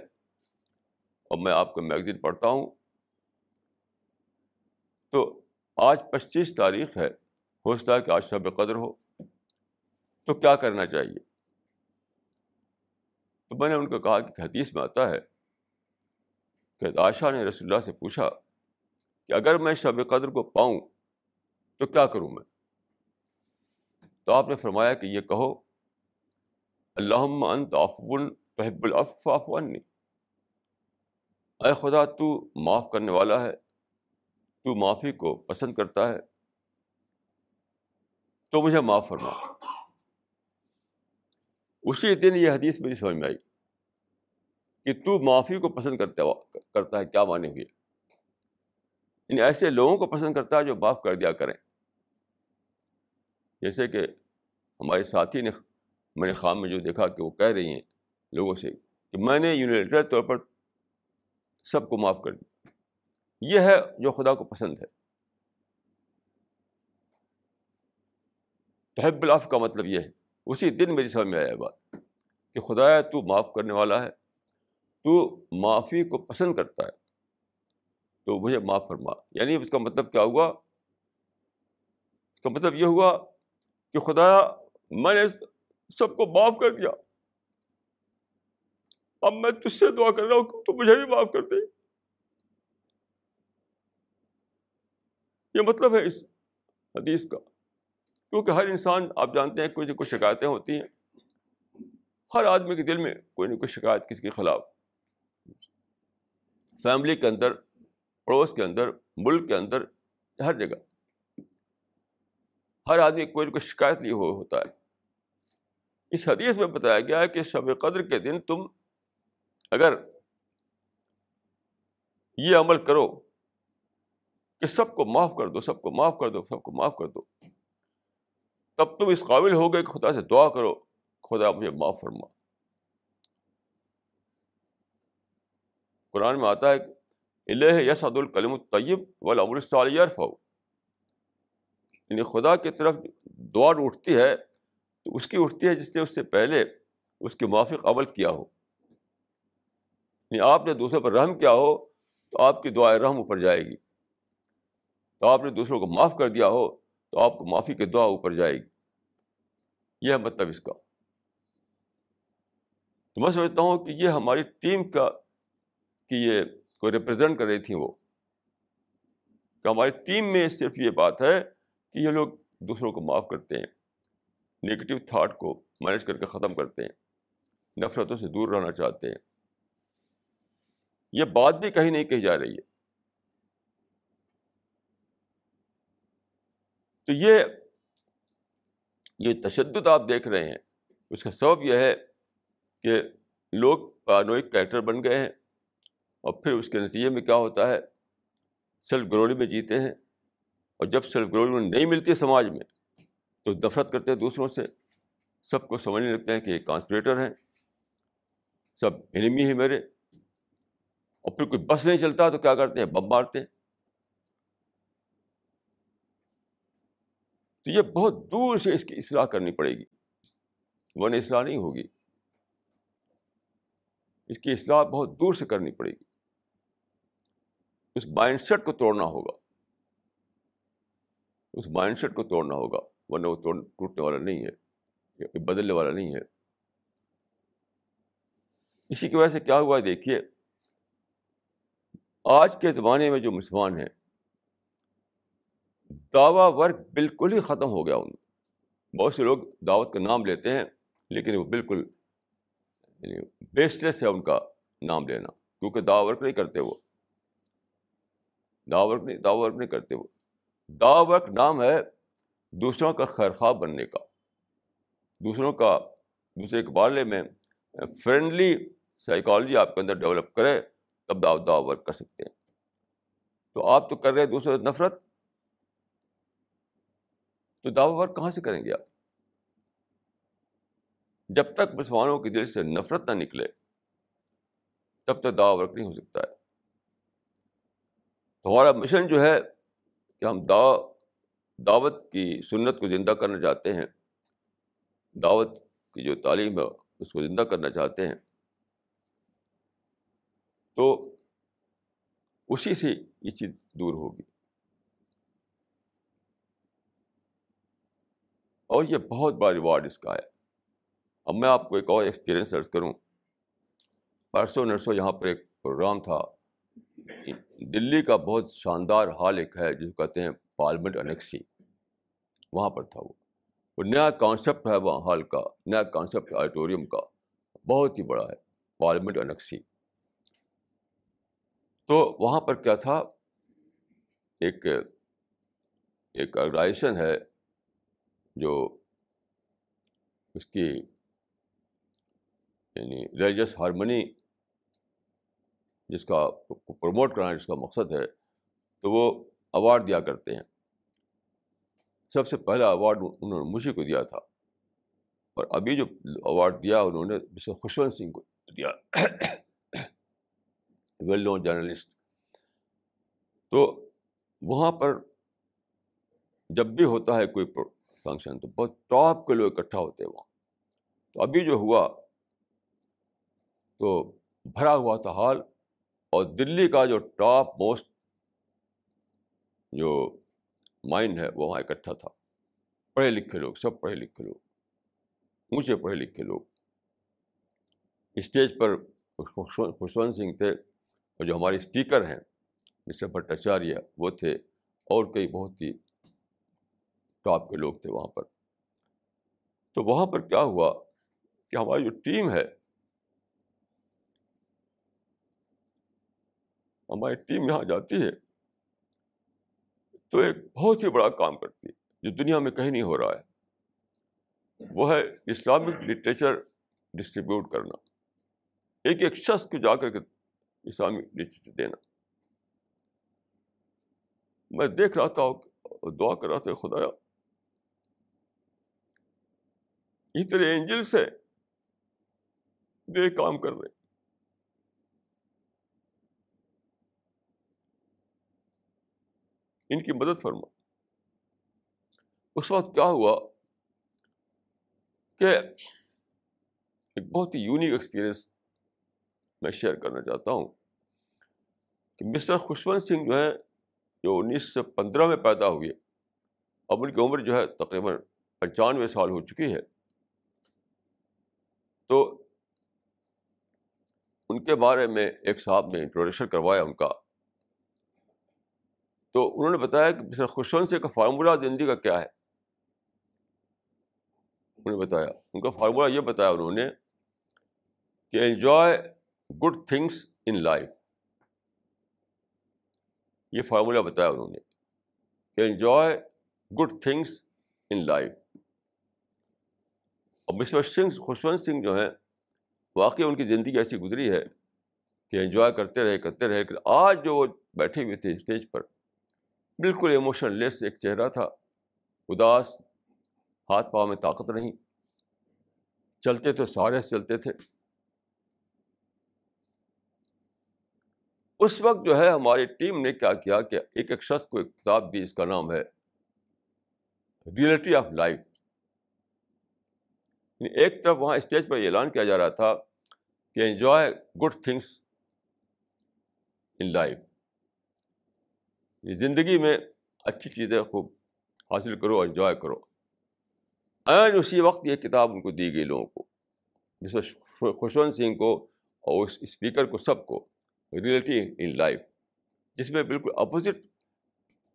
اور میں آپ کا میگزین پڑھتا ہوں۔ تو آج پچیس تاریخ ہے۔ ہو سکتا ہے کہ آج شب قدر ہو۔ تو کیا کرنا چاہیے؟ تو میں نے ان کو کہا کہ حدیث میں آتا ہے کہ عائشہ نے رسول اللہ سے پوچھا کہ اگر میں شب قدر کو پاؤں تو کیا کروں میں؟ تو آپ نے فرمایا کہ یہ کہو اللہ انت عفو تحب العفو عنی۔ اے خدا، تو معاف کرنے والا ہے، تو معافی کو پسند کرتا ہے۔ تو مجھے معاف فرما۔ اسی دن یہ حدیث میری سمجھ میں آئی کہ تو معافی کو پسند کرتا کرتا ہے، کیا مانے ہوئے ان ایسے لوگوں کو پسند کرتا ہے جو معاف کر دیا کریں۔ جیسے کہ ہمارے ساتھی نے میں نے خام میں جو دیکھا کہ وہ کہہ رہی ہیں لوگوں سے کہ میں نے یونیلیٹر طور پر سب کو معاف کر دیا۔ یہ ہے جو خدا کو پسند ہے۔ تحب العف کا مطلب یہ ہے۔ اسی دن میری سمجھ میں آیا بات کہ خدا تو معاف کرنے والا ہے، تو معافی کو پسند کرتا ہے، تو مجھے معاف فرما۔ یعنی اس کا مطلب کیا ہوا؟ اس کا مطلب یہ ہوا کہ خدا میں نے سب کو معاف کر دیا۔ اب میں تجھ سے دعا کر رہا ہوں تو مجھے بھی معاف کر دے۔ یہ مطلب ہے اس حدیث کا۔ کیونکہ ہر انسان، آپ جانتے ہیں، کوئی نہ کوئی شکایتیں ہوتی ہیں۔ ہر آدمی کے دل میں کوئی نہ کوئی شکایت کسی کے خلاف۔ فیملی کے اندر، پڑوس کے اندر، ملک کے اندر، ہر جگہ۔ ہر آدمی کوئی نہ کوئی شکایت لیے ہوتا ہے۔ اس حدیث میں بتایا گیا ہے کہ شب قدر کے دن تم اگر یہ عمل کرو کہ سب کو معاف کر دو، سب کو معاف کر دو، سب کو معاف کر دو۔ تب تم اس قابل ہو گئے کہ خدا سے دعا کرو، خدا مجھے معاف فرما۔ قرآن میں آتا ہے الہ یسعد الکلم الطیب والعمر الصالح یعنی خدا کی طرف دعا اٹھتی ہے، تو اس کی اٹھتی ہے جس نے اس سے پہلے اس کے موافق عمل کیا ہو۔ یعنی آپ نے دوسروں پر رحم کیا ہو، تو آپ کی دعا رحم اوپر جائے گی۔ تو آپ نے دوسروں کو معاف کر دیا ہو تو آپ کو معافی کی دعا اوپر جائے گی۔ یہ ہے مطلب اس کا۔ تو میں سمجھتا ہوں کہ یہ ہماری ٹیم کا کہ یہ کوئی ریپرزینٹ کر رہی تھیں وہ۔ کہ ہماری ٹیم میں صرف یہ بات ہے کہ یہ لوگ دوسروں کو معاف کرتے ہیں نگیٹو تھاٹ کو مینیج کر کے ختم کرتے ہیں، نفرتوں سے دور رہنا چاہتے ہیں۔ یہ بات بھی کہیں نہیں کہی جا رہی ہے۔ تو یہ یہ تشدد آپ دیکھ رہے ہیں۔ اس کا سبب یہ ہے کہ لوگ پانوئک کریکٹر بن گئے ہیں اور پھر اس کے نتیجے میں کیا ہوتا ہے؟ سیلف گلوری میں جیتے ہیں اور جب سیلف گلوری نہیں ملتی سماج میں تو نفرت کرتے ہیں دوسروں سے۔ سب کو سمجھنے لگتے ہیں کہ یہ کانسپریٹر ہیں۔ سب انمی ہیں میرے اور پھر کوئی بس نہیں چلتا تو کیا کرتے ہیں؟ بم مارتے ہیں۔ تو یہ بہت دور سے اس کی اصلاح کرنی پڑے گی۔ ورنہ اصلاح نہیں ہوگی۔ اس کی اصلاح بہت دور سے کرنی پڑے گی۔ اس مائنڈ سیٹ کو توڑنا ہوگا۔ اس مائنڈ سیٹ کو توڑنا ہوگا۔ ورنہ وہ توڑ ٹوٹنے والا نہیں ہے۔ بدلنے والا نہیں ہے۔ اسی کی وجہ سے کیا ہوا دیکھیے، آج کے زمانے میں جو مسلمان ہیں دعوی ورک بالکل ہی ختم ہو گیا ان بہت سے لوگ دعوت کا نام لیتے ہیں، لیکن وہ بالکل یعنی بیس لیس ہے ان کا نام لینا، کیونکہ دعوی ورک نہیں کرتے وہ۔ دعوی ورک نہیں، دعوی ورک نہیں کرتے وہ۔ دعوی ورک نام ہے دوسروں کا خیرخواہ بننے کا۔ دوسروں کا، دوسرے کے بارے میں فرینڈلی سائیکالوجی آپ کے اندر ڈیولپ کرے تب آپ دعا ورک کر سکتے ہیں۔ تو آپ تو کر رہے ہیں دوسرے نفرت تو دعوی ورک کہاں سے کریں گے آپ؟ جب تک مسلمانوں کے دل سے نفرت نہ نکلے، تب تک دعوی ورک نہیں ہو سکتا ہے۔ تو ہمارا مشن جو ہے کہ ہم دعوت کی سنت کو زندہ کرنا چاہتے ہیں۔ دعوت کی جو تعلیم ہے، اس کو زندہ کرنا چاہتے ہیں۔ تو اسی سے یہ چیز دور ہوگی۔ اور یہ بہت بڑا ریوارڈ اس کا ہے۔ اب میں آپ کو ایک اور ایکسپیرئنس ارض کروں۔ پرسوں نرسوں یہاں پر ایک پروگرام تھا۔ دلی کا بہت شاندار ہال ایک ہے جس کو کہتے ہیں پارلیمنٹ انیکسی وہاں پر تھا وہ۔ وہ نیا کانسیپٹ ہے وہاں ہال کا، نیا کانسیپٹ آڈیٹوریم کا۔ بہت ہی بڑا ہے پارلیمنٹ انیکسی تو وہاں پر کیا تھا؟ ایک ایک آرگنائزیشن ہے۔ جو اس کی یعنی ریلیجس ہارمنی جس کا پروموٹ کرنا جس کا مقصد ہے، تو وہ اوارڈ دیا کرتے ہیں۔ سب سے پہلا اوارڈ انہوں نے مجھے کو دیا تھا۔ اور ابھی جو اوارڈ دیا، انہوں نے جسے خوشونت سنگھ کو دیا۔ ویل نون جرنلسٹ تو وہاں پر جب بھی ہوتا ہے کوئی فنکشن تو بہت ٹاپ کے لوگ اکٹھا ہوتے ہیں وہاں۔ تو ابھی جو ہوا، تو بھرا ہوا تھا ہال اور دلی کا جو ٹاپ موسٹ جو مائنڈ ہے، وہ وہاں اکٹھا تھا۔ پڑھے لکھے لوگ، سب پڑھے لکھے لوگ۔ اونچے پڑھے لکھے لوگ۔ اسٹیج پر خوشونت سنگھ تھے۔ اور جو ہمارے اسپیکر ہیں، مسٹر بھٹاچاریہ، وہ تھے۔ اور کئی بہت ہی ٹاپ کے لوگ تھے وہاں پر۔ تو وہاں پر کیا ہوا کہ ہماری جو ٹیم ہے، ہماری ٹیم یہاں جاتی ہے تو ایک بہت ہی بڑا کام کرتی ہے، جو دنیا میں کہیں نہیں ہو رہا ہے۔ وہ ہے اسلامک لٹریچر ڈسٹریبیوٹ کرنا۔ ایک ایک شخص کو جا کر کے اسلامک لٹریچر دینا۔ میں دیکھ رہا تھا دعا کر رہا تھا، خدایا اتنے اینجل سے بے کام کر رہے ان کی مدد فرما۔ اس وقت کیا ہوا کہ ایک بہت ہی یونیک ایکسپیرئنس میں شیئر کرنا چاہتا ہوں کہ مسٹر خوشونت سنگھ جو ہے جو انیس سو پندرہ میں پیدا ہوئے اب ان کی عمر جو ہے تقریباً پنچانوے سال ہو چکی ہے۔ تو ان کے بارے میں ایک صاحب نے انٹروڈکشن کروایا ان کا۔ تو انہوں نے بتایا کہ مسٹر خوشونت سنگھ کا فارمولہ زندگی کا کیا ہے؟ انہوں نے بتایا۔ ان کا فارمولہ یہ بتایا انہوں نے کہ enjoy good things in life یہ فارمولہ بتایا انہوں نے کہ enjoy good things in life اور مسٹر سنگھ خوشونت سنگھ جو ہیں واقعی ان کی زندگی ایسی گزری ہے کہ انجوائے کرتے رہے کرتے رہے، کہ آج جو وہ بیٹھے ہوئے تھے اسٹیج پر، بالکل ایموشن لیس ایک چہرہ تھا، اداس، ہاتھ پاؤں میں طاقت نہیں، چلتے تو سارے چلتے تھے۔ اس وقت جو ہے ہماری ٹیم نے کیا کیا کہ ایک ایک شخص کو ایک کتاب دی اس کا نام ہے ریئلٹی آف لائف یعنی ایک طرف وہاں اسٹیج پر اعلان کیا جا رہا تھا کہ enjoy good things in life زندگی میں اچھی چیزیں خوب حاصل کرو انجوائے کرو۔ این اسی وقت یہ کتاب ان کو دی گئی لوگوں کو۔ جس خوشونت سنگھ کو اور اس اسپیکر کو سب کو ریئلٹی ان لائف جس میں بالکل اپوزٹ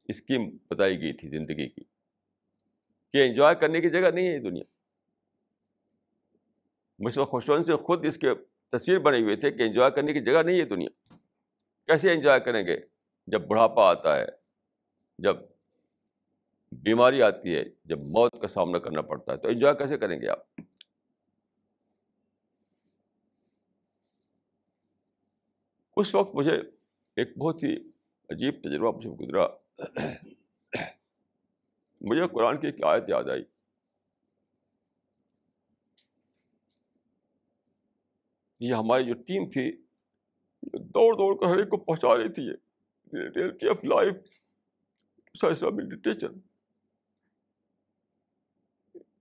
اسکیم بتائی گئی تھی زندگی کی۔ کہ انجوائے کرنے کی جگہ نہیں ہے یہ دنیا۔ مجھ سے خوشونت سے خود اس کے تصویر بنے ہوئے تھے کہ انجوائے کرنے کی جگہ نہیں ہے دنیا۔ کیسے انجوائے کریں گے؟ جب بڑھاپا آتا ہے، جب بیماری آتی ہے، جب موت کا سامنا کرنا پڑتا ہے، تو انجوائے کیسے کریں گے آپ؟ اس وقت مجھے ایک بہت ہی عجیب تجربہ مجھے گزرا۔ مجھے قرآن کی ایک آیت یاد آئی۔ یہ ہماری جو ٹیم تھی دوڑ دوڑ کر ہر ایک کو پہنچا رہی تھی۔ Reality of life literature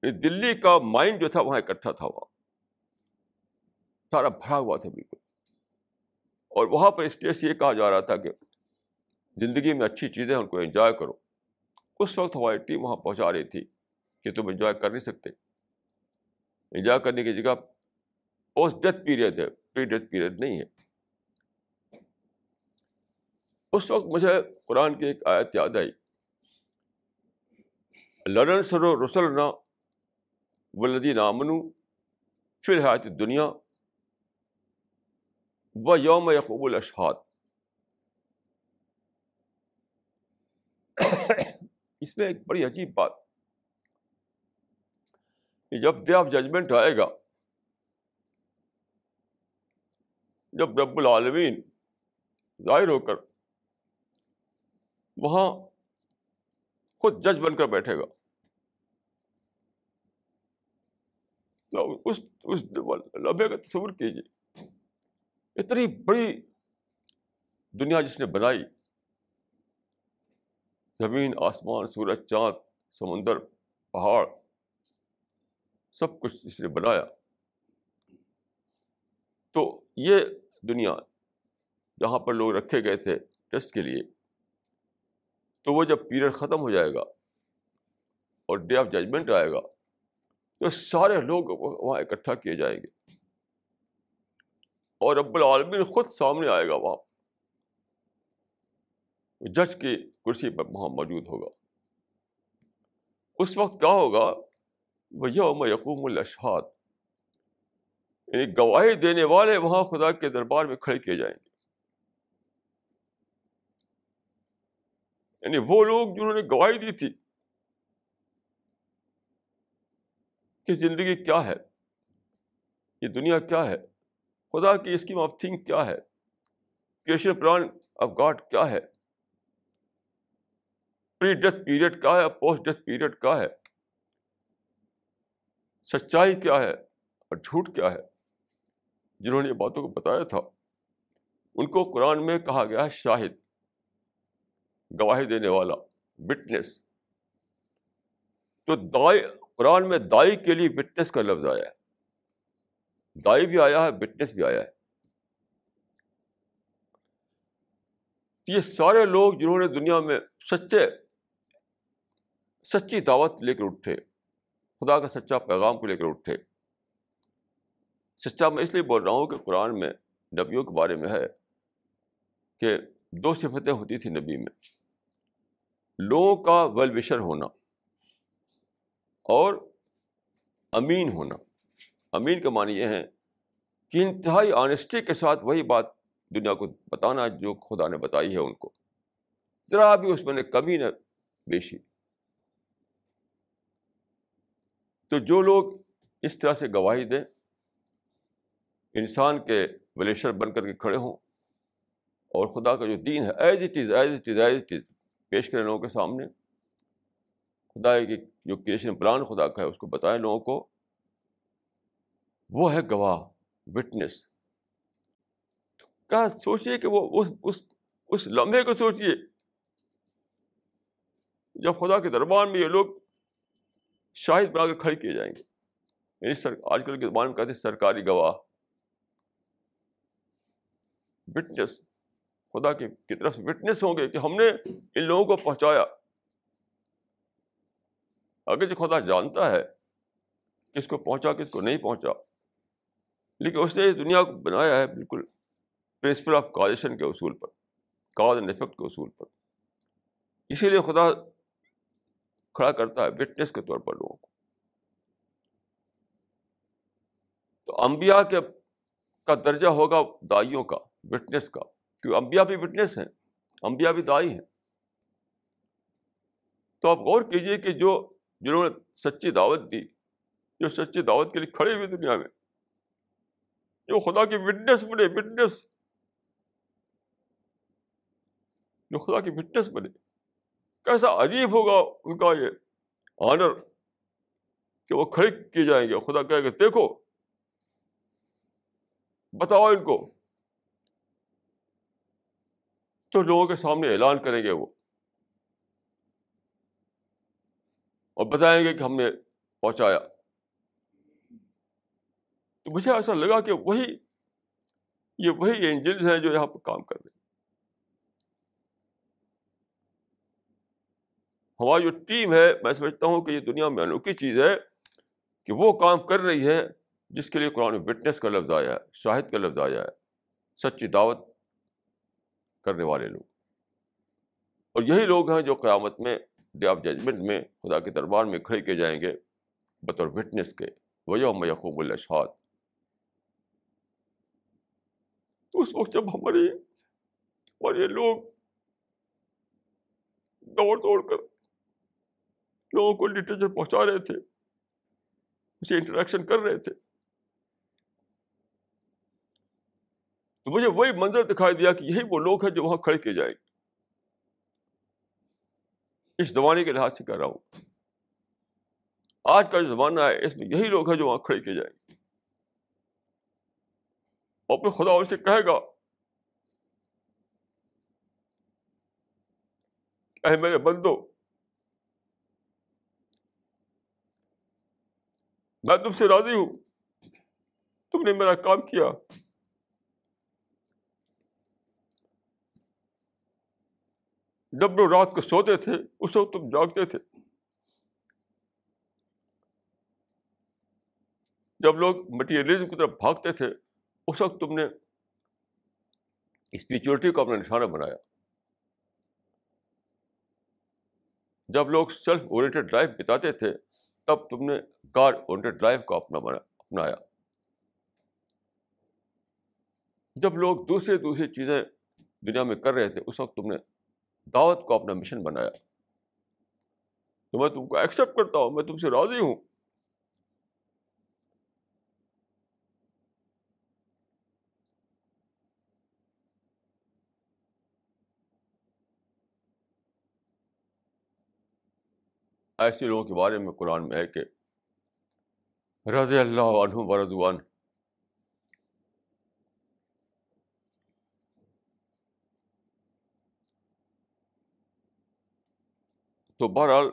Delhi کا مائنڈ جو تھا، وہاں اکٹھا تھا۔ وہاں سارا بھرا ہوا تھا بالکل۔ اور وہاں پر اسٹیج سے یہ کہا جا رہا تھا کہ زندگی میں اچھی چیزیں ان کو انجوائے کرو۔ اس وقت ہماری ٹیم وہاں پہنچا رہی تھی کہ تم انجوائے کر نہیں سکتے۔ انجوائے کرنے کی جگہ پوسٹ ڈیتھ پیریڈ ہے پری ڈیتھ پیریڈ نہیں ہے۔ اس وقت مجھے قرآن کی ایک آیت یاد آئی۔ لڑن سرو رسل نہ ولدی نامنو فی الحایت دنیا و یوم یقوب الاشہاد۔ اس میں ایک بڑی عجیب بات جب ڈے آف ججمنٹ آئے گا جب رب العالمین ظاہر ہو کر وہاں خود جج بن کر بیٹھے گا۔ اس اس لمحے کا تصور کیجیے۔ اتنی بڑی دنیا جس نے بنائی، زمین، آسمان، سورج، چاند، سمندر، پہاڑ، سب کچھ جس نے بنایا۔ تو یہ دنیا جہاں پر لوگ رکھے گئے تھے ٹیسٹ کے لیے، تو وہ جب پیریڈ ختم ہو جائے گا اور ڈے آف ججمنٹ آئے گا، تو سارے لوگ وہاں اکٹھا کیے جائیں گے۔ اور رب العالمین خود سامنے آئے گا وہاں۔ جج کی کرسی پر وہاں موجود ہوگا۔ اس وقت کیا ہوگا؟ وہ یوم یقوم الاشہاد۔ یعنی گواہی دینے والے وہاں خدا کے دربار میں کھڑے کیے جائیں گے۔ یعنی وہ لوگ جنہوں نے گواہی دی تھی کہ زندگی کیا ہے، یہ دنیا کیا ہے، خدا کی اسکیم آف تھنک کیا ہے، کریشن پلان آف گاڈ کیا ہے، پری ڈیتھ پیریڈ کیا ہے، پوسٹ ڈیتھ پیریڈ کیا ہے، سچائی کیا ہے اور جھوٹ کیا ہے۔ جنہوں نے یہ باتوں کو بتایا تھا، ان کو قرآن میں کہا گیا ہے شاہد، گواہی دینے والا وٹنس تو دائی، قرآن میں دائی کے لیے وٹنس کا لفظ آیا ہے۔ دائی بھی آیا ہے وٹنس بھی آیا ہے۔ یہ سارے لوگ جنہوں نے دنیا میں سچے، سچی دعوت لے کر اٹھے، خدا کا سچا پیغام کو لے کر اٹھے۔ سچا میں اس لیے بول رہا ہوں کہ قرآن میں نبیوں کے بارے میں ہے کہ دو صفتیں ہوتی تھیں نبی میں، لوگوں کا ویل وشر ہونا اور امین ہونا۔ امین کا معنی یہ ہے کہ انتہائی آنےسٹی کے ساتھ وہی بات دنیا کو بتانا جو خدا نے بتائی ہے ان کو۔ ذرا بھی اس میں نے کمی نہ بیشی۔ تو جو لوگ اس طرح سے گواہی دیں انسان کے ولیشر بن کر کے کھڑے ہوں اور خدا کا جو دین ہے as it is as it is as it is پیش کریں لوگوں کے سامنے۔ خدا کی جو کریشن پلان خدا کا ہے، اس کو بتائیں لوگوں کو۔ وہ ہے گواہ وٹنس کیا سوچیے کہ وہ اس اس اس لمحے کو سوچیے جب خدا کے دربار میں یہ لوگ شاہد بنا کے کھڑے کیے جائیں گے۔ یعنی سر، آج کل کے زبان میں کہتے ہیں سرکاری گواہ۔ وٹنس خدا کی طرف سے وٹنس ہوں گے کہ ہم نے ان لوگوں کو پہنچایا۔ اگر جو خدا جانتا ہے کس کو پہنچا، کس کو نہیں پہنچا، لیکن اس نے اس دنیا کو بنایا ہے بالکل پرنسپل آف کازیشن کے اصول پر کاز اینڈ افیکٹ کے اصول پر۔ اسی لیے خدا کھڑا کرتا ہے وٹنس کے طور پر لوگوں کو۔ تو انبیاء کے کا درجہ ہوگا دائیوں کا۔ وٹنس کا۔ کیونکہ انبیاء بھی وٹنس ہیں، انبیاء بھی دائی ہیں۔ تو آپ غور کیجیے کہ جو جنہوں نے سچی دعوت دی، جو سچی دعوت کے لیے کھڑے ہوئے دنیا میں، جو خدا کی وٹنس بنے وٹنس جو خدا کی فٹنس بنے۔ کیسا عجیب ہوگا ان کا یہ آنر کہ وہ کھڑے کیے جائیں گے۔ خدا کہے گا، دیکھو، بتاؤ ان کو تو لوگوں کے سامنے اعلان کریں گے وہ۔ اور بتائیں گے کہ ہم نے پہنچایا۔ تو مجھے ایسا لگا کہ وہی، یہ وہی انجنس ہیں جو یہاں پہ کام کر رہے ہیں۔ ہماری جو ٹیم ہے، میں سمجھتا ہوں کہ یہ دنیا میں انوکھی چیز ہے کہ وہ کام کر رہی ہے جس کے لیے قرآن وٹنس کا لفظ آیا ہے، شاہد کا لفظ آیا ہے، سچی دعوت کرنے والے لوگ۔ اور یہی لوگ ہیں جو قیامت میں ڈے آف ججمنٹ میں خدا کے دربار میں کھڑے کیے جائیں گے، بطور وٹنس کے۔ وجہ میں یقوب تو اس وقت جب ہماری اور یہ لوگ دوڑ دوڑ کر لوگوں کو لٹریچر پہنچا رہے تھے، اسے انٹریکشن کر رہے تھے۔ تو مجھے وہی منظر دکھائی دیا کہ یہی وہ لوگ ہیں جو وہاں کھڑے کیے جائیں گے اس زمانے کے لحاظ سے کر رہا ہوں آج کا جو زمانہ ہے اس میں یہی لوگ ہیں جو وہاں کھڑے کیے جائیں گے اور پھر خدا ان سے کہے گا اے میرے بندو میں تم سے راضی ہوں تم نے میرا کام کیا جب لوگ رات کو سوتے تھے، اس وقت تم جاگتے تھے۔ جب لوگ مٹیریلزم کی طرف بھاگتے تھے، اس وقت تم نے اسپریچولیٹی کو اپنا نشانہ بنایا۔ جب لوگ سیلف اورینٹیڈ لائف بتاتے تھے، تب تم نے گاڈ اورینٹیڈ لائف کو اپنا بنا اپنایا۔ جب لوگ دوسری دوسری چیزیں دنیا میں کر رہے تھے، اس وقت تم نے دعوت کو اپنا مشن بنایا۔ تو میں تم کو ایکسیپٹ کرتا ہوں، میں تم سے راضی ہوں۔ ایسے لوگوں کے بارے میں قرآن میں ہے کہ رضی اللہ عنہ بردوان تو بہرحال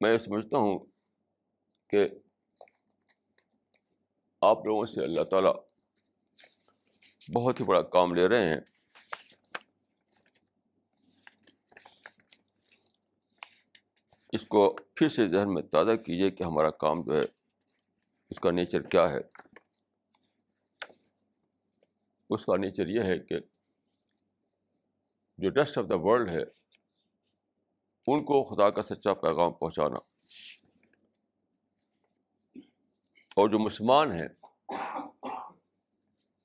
میں یہ سمجھتا ہوں کہ آپ لوگوں سے اللہ تعالیٰ بہت ہی بڑا کام لے رہے ہیں۔ اس کو پھر سے ذہن میں تازہ کیجیے کہ ہمارا کام جو ہے، اس کا نیچر کیا ہے۔ اس کا نیچر یہ ہے کہ جو ڈسٹ آف دا ورلڈ ہے ان کو خدا کا سچا پیغام پہنچانا۔ اور جو مسلمان ہیں،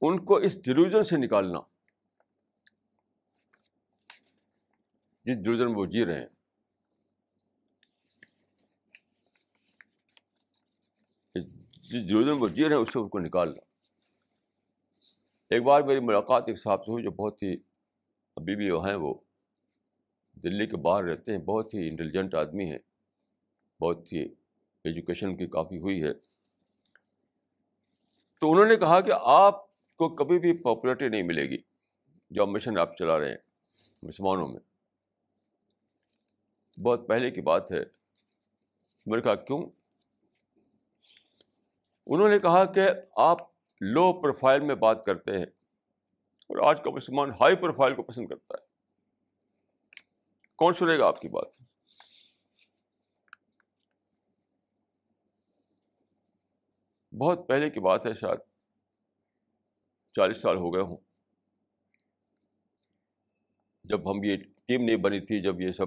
ان کو اس ڈیلیوژن سے نکالنا۔ جس ڈیلیوژن میں وہ جی رہے ہیں۔ جس ڈیلیوژن میں وہ جی رہے ہیں اس سے ان کو نکالنا۔ ایک بار میری ملاقات ایک صاحب سے ہوئی جو بہت ہی ابھی بھی وہ ہیں وہ۔ دلی کے باہر رہتے ہیں، بہت ہی انٹیلیجنٹ آدمی ہیں۔ بہت ہی ایجوکیشن کی کافی ہوئی ہے۔ تو انہوں نے کہا کہ آپ کو کبھی بھی پاپولرٹی نہیں ملے گی جو مشن آپ چلا رہے ہیں، مسلمانوں میں۔ بہت پہلے کی بات ہے۔ میں نے کہا، کیوں؟ انہوں نے کہا کہ آپ لو پروفائل میں بات کرتے ہیں اور آج کا مسلمان ہائی پروفائل کو پسند کرتا ہے۔ کون سنے گا آپ کی بات؟ بہت پہلے کی بات ہے، شاید چالیس سال ہو گئے ہوں۔ جب ہم یہ ٹیم نہیں بنی تھی، جب یہ سب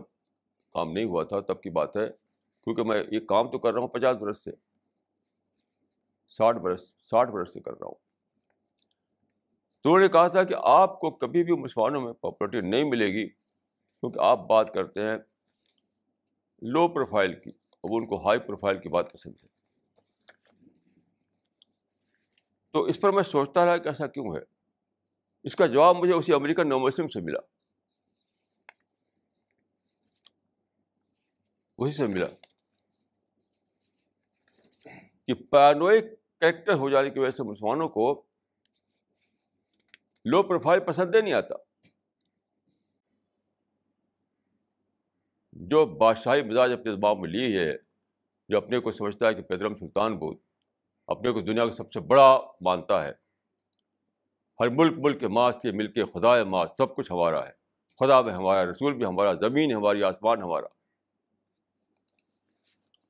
کام نہیں ہوا تھا، تب کی بات ہے۔ کیونکہ میں یہ کام تو کر رہا ہوں پچاس برس سے۔ ساٹھ برس ساٹھ برس سے کر رہا ہوں۔ تو انہوں نے کہا تھا کہ آپ کو کبھی بھی مسلمانوں میں پاپولرٹی نہیں ملے گی۔ کیونکہ آپ بات کرتے ہیں لو پروفائل کی اور وہ ان کو ہائی پروفائل کی بات پسند ہے۔ تو اس پر میں سوچتا رہا کہ ایسا کیوں ہے؟ اس کا جواب مجھے اسی امریکن نومسلم سے ملا۔ اسی سے ملا کہ پیانوئک کریکٹر ہو جانے کی وجہ سے مسلمانوں کو لو پروفائل پسند نہیں آتا۔ جو بادشاہی مزاج اپنے دباؤ میں لی ہے، جو اپنے کو سمجھتا ہے کہ پیدرم سلطان بود، اپنے کو دنیا کا سب سے بڑا مانتا ہے۔ ہر ملک ملک کے ماں سے مل کے خدا ماں سب کچھ ہمارا ہے۔ خدا بھی ہمارا، رسول بھی ہمارا، زمین ہماری، آسمان ہمارا۔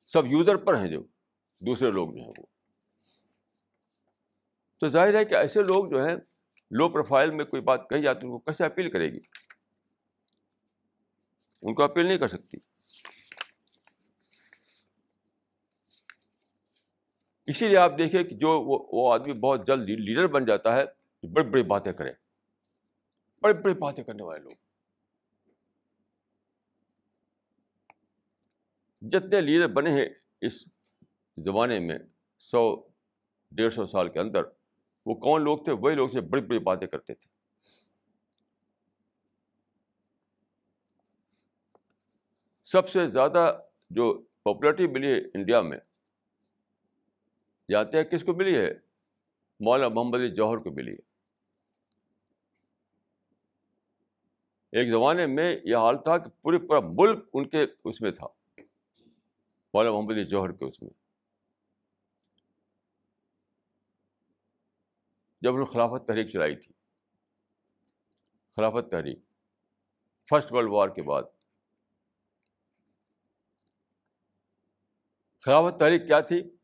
سب یوزر پر ہیں جو، دوسرے لوگ جو ہیں وہ۔ تو ظاہر ہے کہ ایسے لوگ جو ہیں لو پروفائل میں کوئی بات کہی جاتی ان کو کیسے اپیل کرے گی؟ ان کو اپیل نہیں کر سکتی۔ اسی لیے آپ دیکھیں کہ جو وہ آدمی بہت جلد لیڈر بن جاتا ہے بڑی بڑی باتیں کرے۔ بڑی بڑی باتیں کرنے والے لوگ۔ جتنے لیڈر بنے ہیں اس زمانے میں، سو ڈیڑھ سو سال کے اندر، وہ کون لوگ تھے؟ وہی لوگ سے بڑی بڑی باتیں کرتے تھے۔ سب سے زیادہ جو پاپولرٹی ملی ہے انڈیا میں، جانتے ہیں کس کو ملی ہے؟ مولانا محمد علی جوہر کو ملی ہے۔ ایک زمانے میں یہ حال تھا کہ پورے پورا ملک ان کے اس میں تھا، مولانا محمد علی جوہر کے اس میں۔ جب انہوں نے خلافت تحریک چلائی تھی، خلافت تحریک فرسٹ ورلڈ وار کے بعد۔ خلافت تحریک کیا تھی؟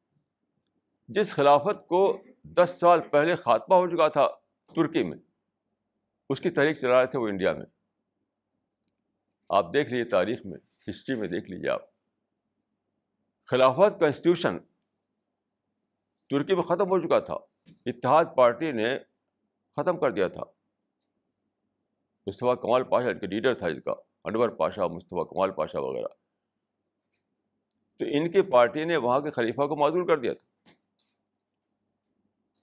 جس خلافت کو دس سال پہلے خاتمہ ہو چکا تھا ترکی میں۔ اس کی تحریک چلا رہے تھے وہ انڈیا میں۔ آپ دیکھ لیجیے تاریخ میں، ہسٹری میں دیکھ لیجیے آپ۔ خلافت کا انسٹیٹیوشن ترکی میں ختم ہو چکا تھا۔ اتحاد پارٹی نے ختم کر دیا تھا۔ مصطفیٰ کمال پاشا ان کے لیڈر تھا اس کا انور پاشا، مصطفیٰ کمال پاشا وغیرہ۔ تو ان کی پارٹی نے وہاں کے خلیفہ کو معذور کر دیا تھا۔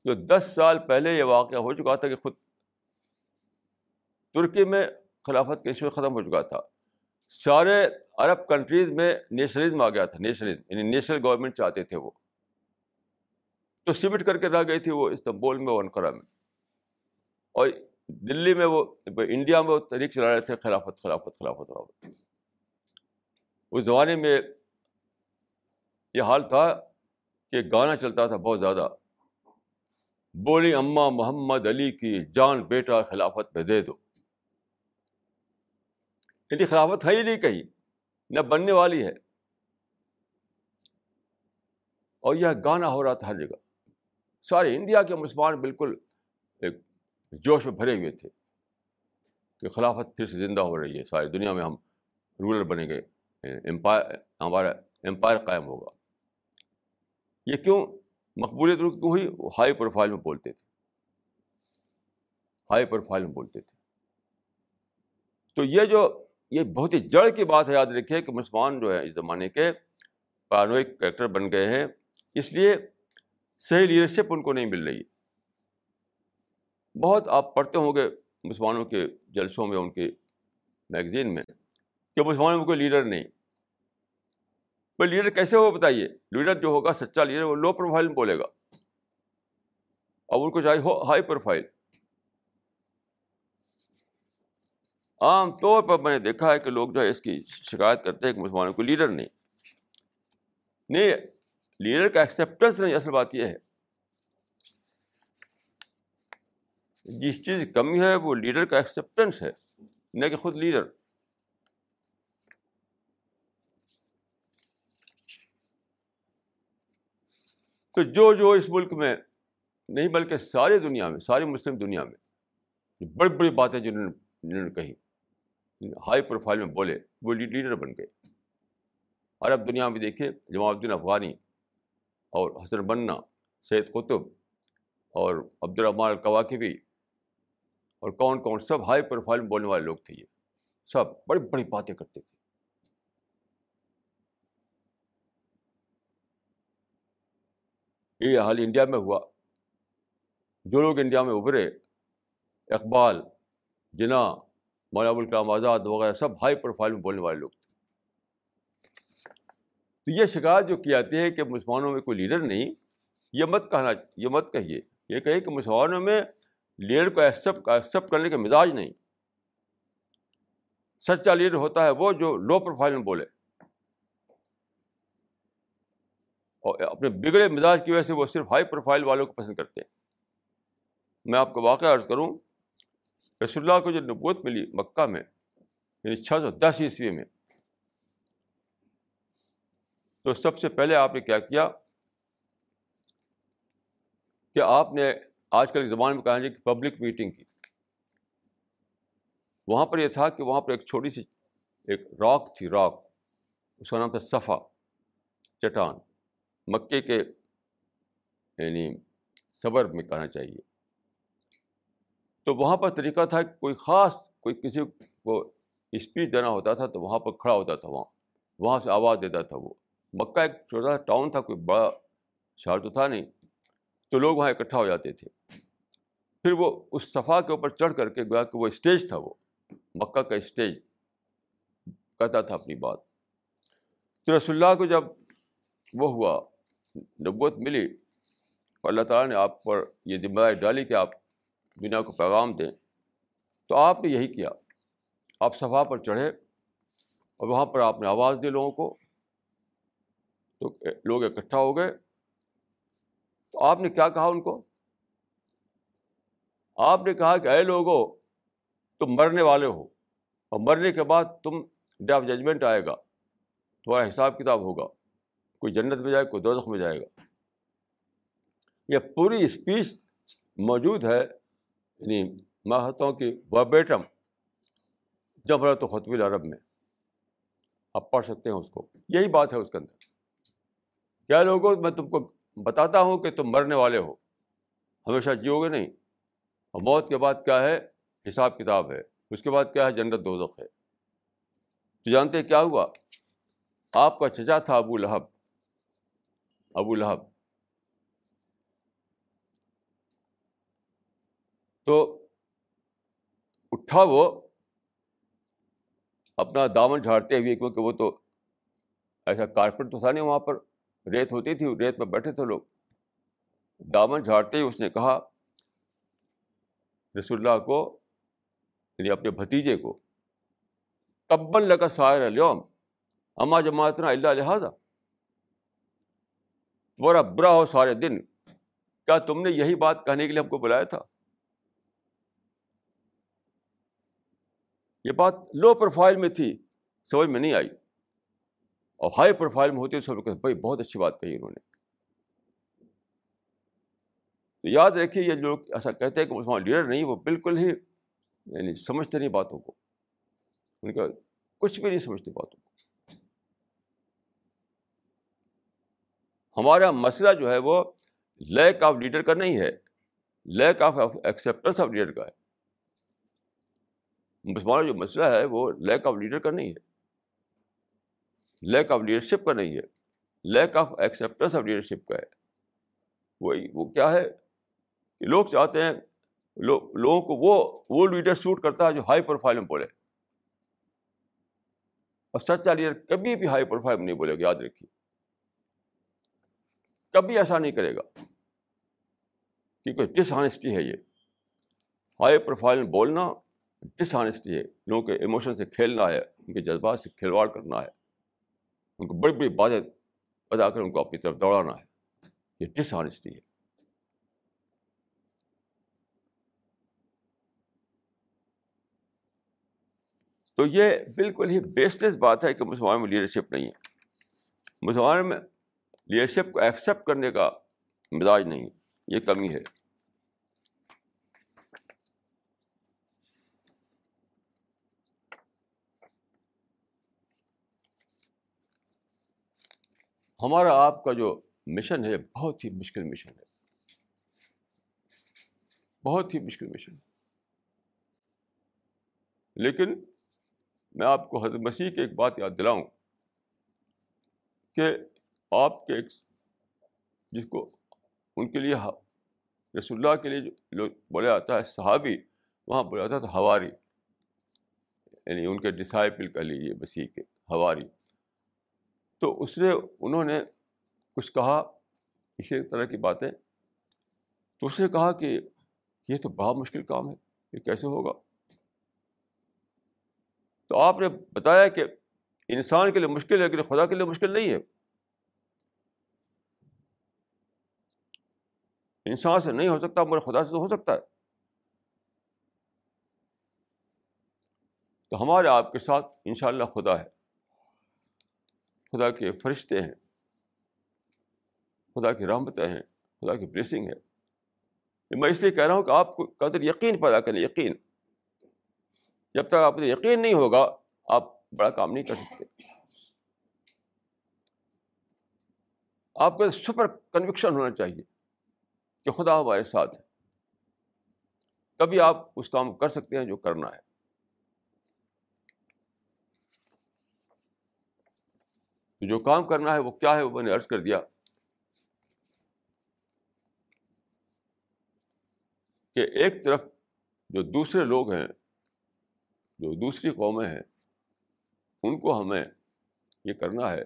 جو دس سال پہلے یہ واقعہ ہو چکا تھا کہ خود ترکی میں خلافت کا ایشو ختم ہو چکا تھا۔ سارے عرب کنٹریز میں نیشنلزم آ گیا تھا نیشنلزم یعنی نیشنل گورنمنٹ چاہتے تھے وہ۔ تو سمٹ کر کے رہ گئی تھی وہ استنبول میں اور انقرہ میں۔ اور دلی میں وہ، انڈیا میں وہ تحریک چلا رہے تھے خلافت خلافت خلافت خلافت۔ اس زمانے میں یہ حال تھا کہ گانا چلتا تھا بہت زیادہ۔ بولی اماں محمد علی کی جان بیٹا خلافت پہ دے دو۔ یعنی خلافت ہے ہی نہیں کہیں، نہ بننے والی ہے۔ اور یہ گانا ہو رہا تھا ہر جگہ۔ سارے انڈیا کے مسلمان بالکل ایک جوش میں بھرے ہوئے تھے کہ خلافت پھر سے زندہ ہو رہی ہے، ساری دنیا میں ہم رولر بنے گئے، امپائر، ہمارا امپائر قائم ہوگا۔ یہ کیوں مقبولیت کیوں ہوئی؟ وہ ہائی پروفائل میں بولتے تھے۔ ہائی پروفائل میں بولتے تھے۔ تو یہ جو یہ بہت ہی جڑ کی بات ہے، یاد رکھے کہ مسلمان جو ہے اس زمانے کے پارانوک کریکٹر بن گئے ہیں۔ اس لیے صحیح لیڈرشپ ان کو نہیں مل رہی۔ بہت آپ پڑھتے ہوں گے مسلمانوں کے جلسوں میں، ان کی میگزین میں، کہ مسلمانوں میں کوئی لیڈر نہیں۔ کوئی لیڈر کیسے ہو بتائیے؟ لیڈر جو ہوگا سچا لیڈر، وہ لو پروفائل میں بولے گا۔ اب ان کو چاہیے ہو ہائی پروفائل عام طور پر میں نے دیکھا ہے کہ لوگ جو ہے اس کی شکایت کرتے ہیں کہ مسلمانوں کو لیڈر نہیں۔ نہیں، لیڈر کا ایکسیپٹنس نہیں، اصل بات یہ ہے۔ جس چیز کمی ہے، وہ لیڈر کا ایکسیپٹنس ہے، نہ کہ خود لیڈر۔ تو جو جو اس ملک میں نہیں بلکہ ساری دنیا میں، ساری مسلم دنیا میں بڑی بڑی باتیں جنہوں نے کہی، ہائی پروفائل میں بولے، وہ لیڈر بن گئے۔ عرب دنیا میں دیکھیے جماعت الدین افغانی اور حسن بننا، سید قطب اور عبدالرحمٰن القواقبی اور کون کون، سب ہائی پروفائل میں بولنے والے لوگ تھے یہ۔ سب بڑی بڑی باتیں کرتے تھے۔ یہ حال انڈیا میں ہوا۔ جو لوگ انڈیا میں ابھرے، اقبال، جناح، مولانا ابوالکلام آزاد وغیرہ، سب ہائی پروفائل میں بولنے والے لوگ تھے۔ تو یہ شکایت جو کی جاتی ہے کہ مسلمانوں میں کوئی لیڈر نہیں، یہ مت کہنا، یہ مت کہیے۔ یہ کہیے کہ مسلمانوں میں لیڈر کو ایکسیپٹ ایکسیپٹ کرنے کا مزاج نہیں۔ سچا لیڈر ہوتا ہے وہ جو لو پروفائل میں بولے اور اپنے بگڑے مزاج کی وجہ سے وہ صرف ہائی پروفائل والوں کو پسند کرتے ہیں۔ میں آپ کو واقعہ عرض کروں، رسول اللہ کو جو نبوت ملی مکہ میں یعنی چھ سو دس عیسوی میں، تو سب سے پہلے آپ نے کیا کیا؟ کہ آپ نے آج کل کے میں کہا جائے کہ پبلک میٹنگ کی۔ وہاں پر یہ تھا کہ وہاں پر ایک چھوٹی سی ایک راک تھی، راک، اس کا نام تھا صفا، چٹان۔ مکے کے یعنی صبر میں کہنا چاہیے۔ تو وہاں پر طریقہ تھا کہ کوئی خاص، کوئی کسی کو اسپیچ دینا ہوتا تھا تو وہاں پر کھڑا ہوتا تھا وہاں۔ وہاں سے آواز دیتا تھا وہ۔ مکہ ایک چھوٹا سا ٹاؤن تھا، کوئی بڑا شہر تو تھا نہیں۔ تو لوگ وہاں اکٹھا ہو جاتے تھے۔ پھر وہ اس صفحہ کے اوپر چڑھ کر کے گویا کہ وہ اسٹیج تھا وہ۔ مکہ کا اسٹیج کہتا تھا اپنی بات۔ تو رسول اللہ کو جب وہ ہوا نبوت ملی۔ اور اللہ تعالیٰ نے آپ پر یہ ذمہ داری ڈالی کہ آپ دنیا کو پیغام دیں۔ تو آپ نے یہی کیا۔ آپ صفحہ پر چڑھے اور وہاں پر آپ نے آواز دی لوگوں کو۔ تو لوگ اکٹھا ہو گئے۔ تو آپ نے کیا کہا ان کو؟ آپ نے کہا کہ اے لوگوں تم مرنے والے ہو اور مرنے کے بعد تم ڈے آف ججمنٹ آئے گا، تمہارا حساب کتاب ہوگا۔ کوئی جنت میں جائے، کوئی دوزخ میں جائے گا۔ یہ پوری اسپیچ موجود ہے یعنی ماہتوں کی وبیٹم جب رہا تو خطب العرب میں۔ آپ پڑھ سکتے ہیں اس کو۔ یہی بات ہے اس کے اندر۔ کیا لوگوں، میں تم کو بتاتا ہوں کہ تم مرنے والے ہو؟ ہمیشہ جیو گے نہیں۔ اور موت کے بعد کیا ہے؟ حساب کتاب ہے۔ اس کے بعد کیا ہے؟ جنت دوزخ ہے۔ تو جانتے کیا ہوا؟ آپ کا چچا تھا ابو لہب۔ ابو لہب تو اٹھا وہ اپنا دامن جھاڑتے ہوئے، کیونکہ وہ تو ایسا کارپیٹ تو تھا نہیں وہاں پر، ریت ہوتی تھی، ریت میں بیٹھے تھے لوگ۔ دامن جھاڑتے ہی اس نے کہا، رسول اللہ کو یعنی اپنے بھتیجے کو تبن لگا سائر الوم اما جماعت اللہ لہٰذا۔ بڑا برا ہو سارے دن۔ کیا تم نے یہی بات کہنے کے لیے ہم کو بلایا تھا؟ یہ بات لو پروفائل میں تھی، سمجھ میں نہیں آئی۔ اور ہائی پروفائل میں ہوتی سب بھائی بہت اچھی بات کہی انہوں نے۔ تو یاد رکھیے، یہ لوگ ایسا کہتے ہیں کہ مسلمان لیڈر نہیں، وہ بالکل ہی یعنی سمجھتے نہیں باتوں کو۔ ان کا کچھ بھی نہیں سمجھتے باتوں کو۔ ہمارا مسئلہ جو ہے وہ لیک آف لیڈر کا نہیں ہے۔ Lack of acceptance of leader کا ہے۔ مسلمانوں جو مسئلہ ہے وہ لیک آف لیڈر کا نہیں ہے۔ لیک آف لیڈرشپ کا نہیں ہے۔ Lack of acceptance of leadership کا ہے۔ وہی وہ کیا ہے کہ لوگ چاہتے ہیں لوگوں کو وہ وہ لیڈر سوٹ کرتا ہے جو ہائی پروفائل میں بولے۔ اور سچا لیڈر کبھی بھی ہائی پروفائل میں نہیں بولے گا، یاد رکھیے۔ کبھی ایسا نہیں کرے گا۔ کیونکہ ڈس آنےسٹی ہے یہ۔ ہائی پروفائل میں بولنا ڈس آنےسٹی ہے۔ لوگوں کے ایموشن سے کھیلنا ہے، ان کے جذبات سے کھلواڑ کرنا ہے۔ ان کو بڑی بڑی باتیں بتا کر ان کو اپنی طرف دوڑانا ہے۔ یہ ڈس آنےسٹی ہے۔ تو یہ بالکل ہی بیس لیس بات ہے کہ مسلمان میں لیڈرشپ نہیں ہے۔ مسلمان میں لیڈرشپ کو ایکسیپٹ کرنے کا مزاج نہیں، یہ کمی ہے۔ ہمارا آپ کا جو مشن ہے، بہت ہی مشکل مشن ہے۔ بہت ہی مشکل مشن لیکن میں آپ کو حضرت مسیح کی ایک بات یاد دلاؤں کہ آپ کے ایک جس کو ان کے لیے رسول اللہ کے لیے جو لوگ بولا جاتا ہے، صحابی، وہاں بولا جاتا تھا ہواری۔ یعنی ان کے ڈسائپل کہہ لیجیے مسیح کے ہواری۔ تو اس نے، انہوں نے کچھ کہا، اسی طرح کی باتیں۔ تو اس نے کہا کہ یہ تو بڑا مشکل کام ہے، یہ کیسے ہوگا؟ تو آپ نے بتایا کہ انسان کے لیے مشکل ہے، لیکن خدا کے لیے مشکل نہیں ہے۔ انسان سے نہیں ہو سکتا، مگر خدا سے تو ہو سکتا ہے۔ تو ہمارے آپ کے ساتھ انشاءاللہ خدا ہے۔ خدا کے فرشتے ہیں۔ خدا کی رحمتیں ہیں۔ خدا کی بلیسنگ ہے۔ میں اس لیے کہہ رہا ہوں کہ آپ کو قدر یقین پیدا کریں، یقین۔ جب تک آپ کو یقین نہیں ہوگا، آپ بڑا کام نہیں کر سکتے۔ آپ کو سپر کنوکشن ہونا چاہیے۔ کہ خدا ہمارے ساتھ ہے۔ تبھی آپ اس کام کو کر سکتے ہیں جو کرنا ہے۔ جو کام کرنا ہے وہ کیا ہے وہ میں نے عرض کر دیا۔ کہ ایک طرف جو دوسرے لوگ ہیں، جو دوسری قومیں ہیں، ان کو ہمیں یہ کرنا ہے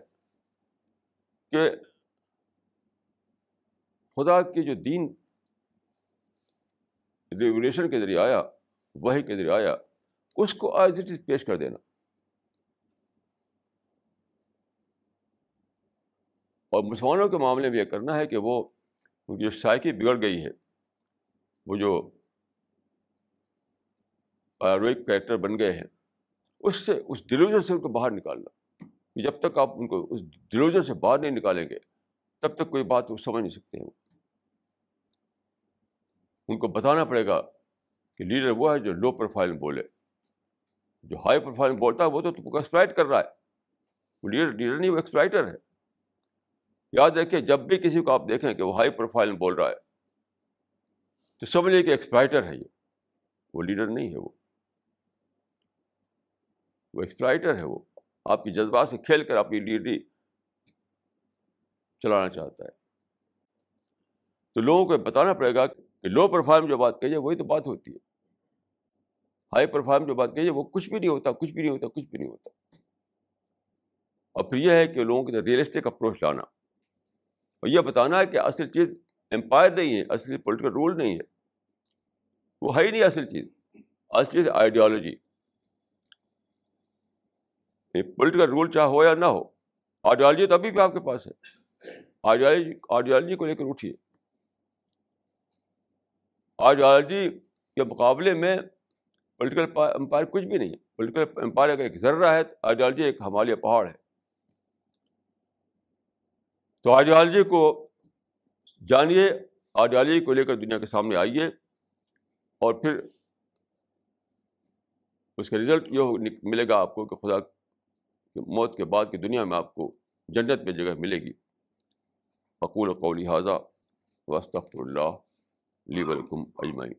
کہ خدا کے جو دین ریگولیشن کے ذریعے آیا وہی کے ذریعے آیا، اس کو ایز اٹ پیش کر دینا۔ اور مسلمانوں کے معاملے میں یہ کرنا ہے کہ وہ ان کی جو سائیکی بگڑ گئی ہے، وہ جو پیروک کریکٹر بن گئے ہیں، اس سے، اس ڈیلیوژن سے ان کو باہر نکالنا۔ جب تک آپ ان کو اس ڈیلیوژن سے باہر نہیں نکالیں گے، تب تک کوئی بات وہ سمجھ نہیں سکتے ہیں۔ ان کو بتانا پڑے گا کہ لیڈر وہ ہے جو لو پروفائل میں بولے۔ جو ہائی پروفائل میں بولتا ہے وہ تو تم کو ایکسپلائٹ کر رہا ہے۔ وہ لیڈر لیڈر نہیں، وہ ایکسپلائٹر ہے۔ یاد رکھیں، جب بھی کسی کو آپ دیکھیں کہ وہ ہائی پروفائل میں بول رہا ہے، تو سمجھ لیں کہ ایکسپلائٹر ہے یہ۔ وہ لیڈر نہیں ہے وہ۔ وہ ایکسپلائٹر ہے وہ۔ آپ کی جذبات سے کھیل کر اپنی لیڈری چلانا چاہتا ہے۔ تو لوگوں کو بتانا پڑے گا کہ لو پروفائل میں جو بات کہی ہے وہی تو بات ہوتی ہے۔ ہائی پروفائل میں جو بات کہی ہے وہ کچھ بھی نہیں ہوتا، کچھ بھی نہیں ہوتا، کچھ بھی نہیں ہوتا۔ اور پھر یہ ہے کہ لوگوں کے ریئلسٹک اپروچ لانا۔ اور یہ بتانا ہے کہ اصل چیز امپائر نہیں ہے، اصل پولیٹیکل رول نہیں ہے۔ وہ ہے ہی نہیں اصل چیز اصل چیز آئیڈیالوجی پولیٹیکل رول چاہے ہو یا نہ ہو آئیڈیالوجی تو ابھی بھی آپ کے پاس ہے۔ آئیڈیالوجی آئیڈیالوجی کو لے کر اٹھیے۔ آئیڈیالوجی کے مقابلے میں پولیٹیکل امپائر کچھ بھی نہیں ہے۔ پولیٹیکل امپائر اگر ایک ذرہ ہے تو آئیڈیالوجی ایک ہمالیہ پہاڑ ہے۔ تو آئیڈیالوجی کو جانیے، آئیڈیالوجی کو لے کر دنیا کے سامنے آئیے اور پھر اس کا رزلٹ یہ ملے گا آپ کو کہ خدا موت کے بعد کی دنیا میں آپ کو جنت میں جگہ ملے گی۔ فقول قولی حاضہ وسط اللہ۔ لی ولکم اجمائی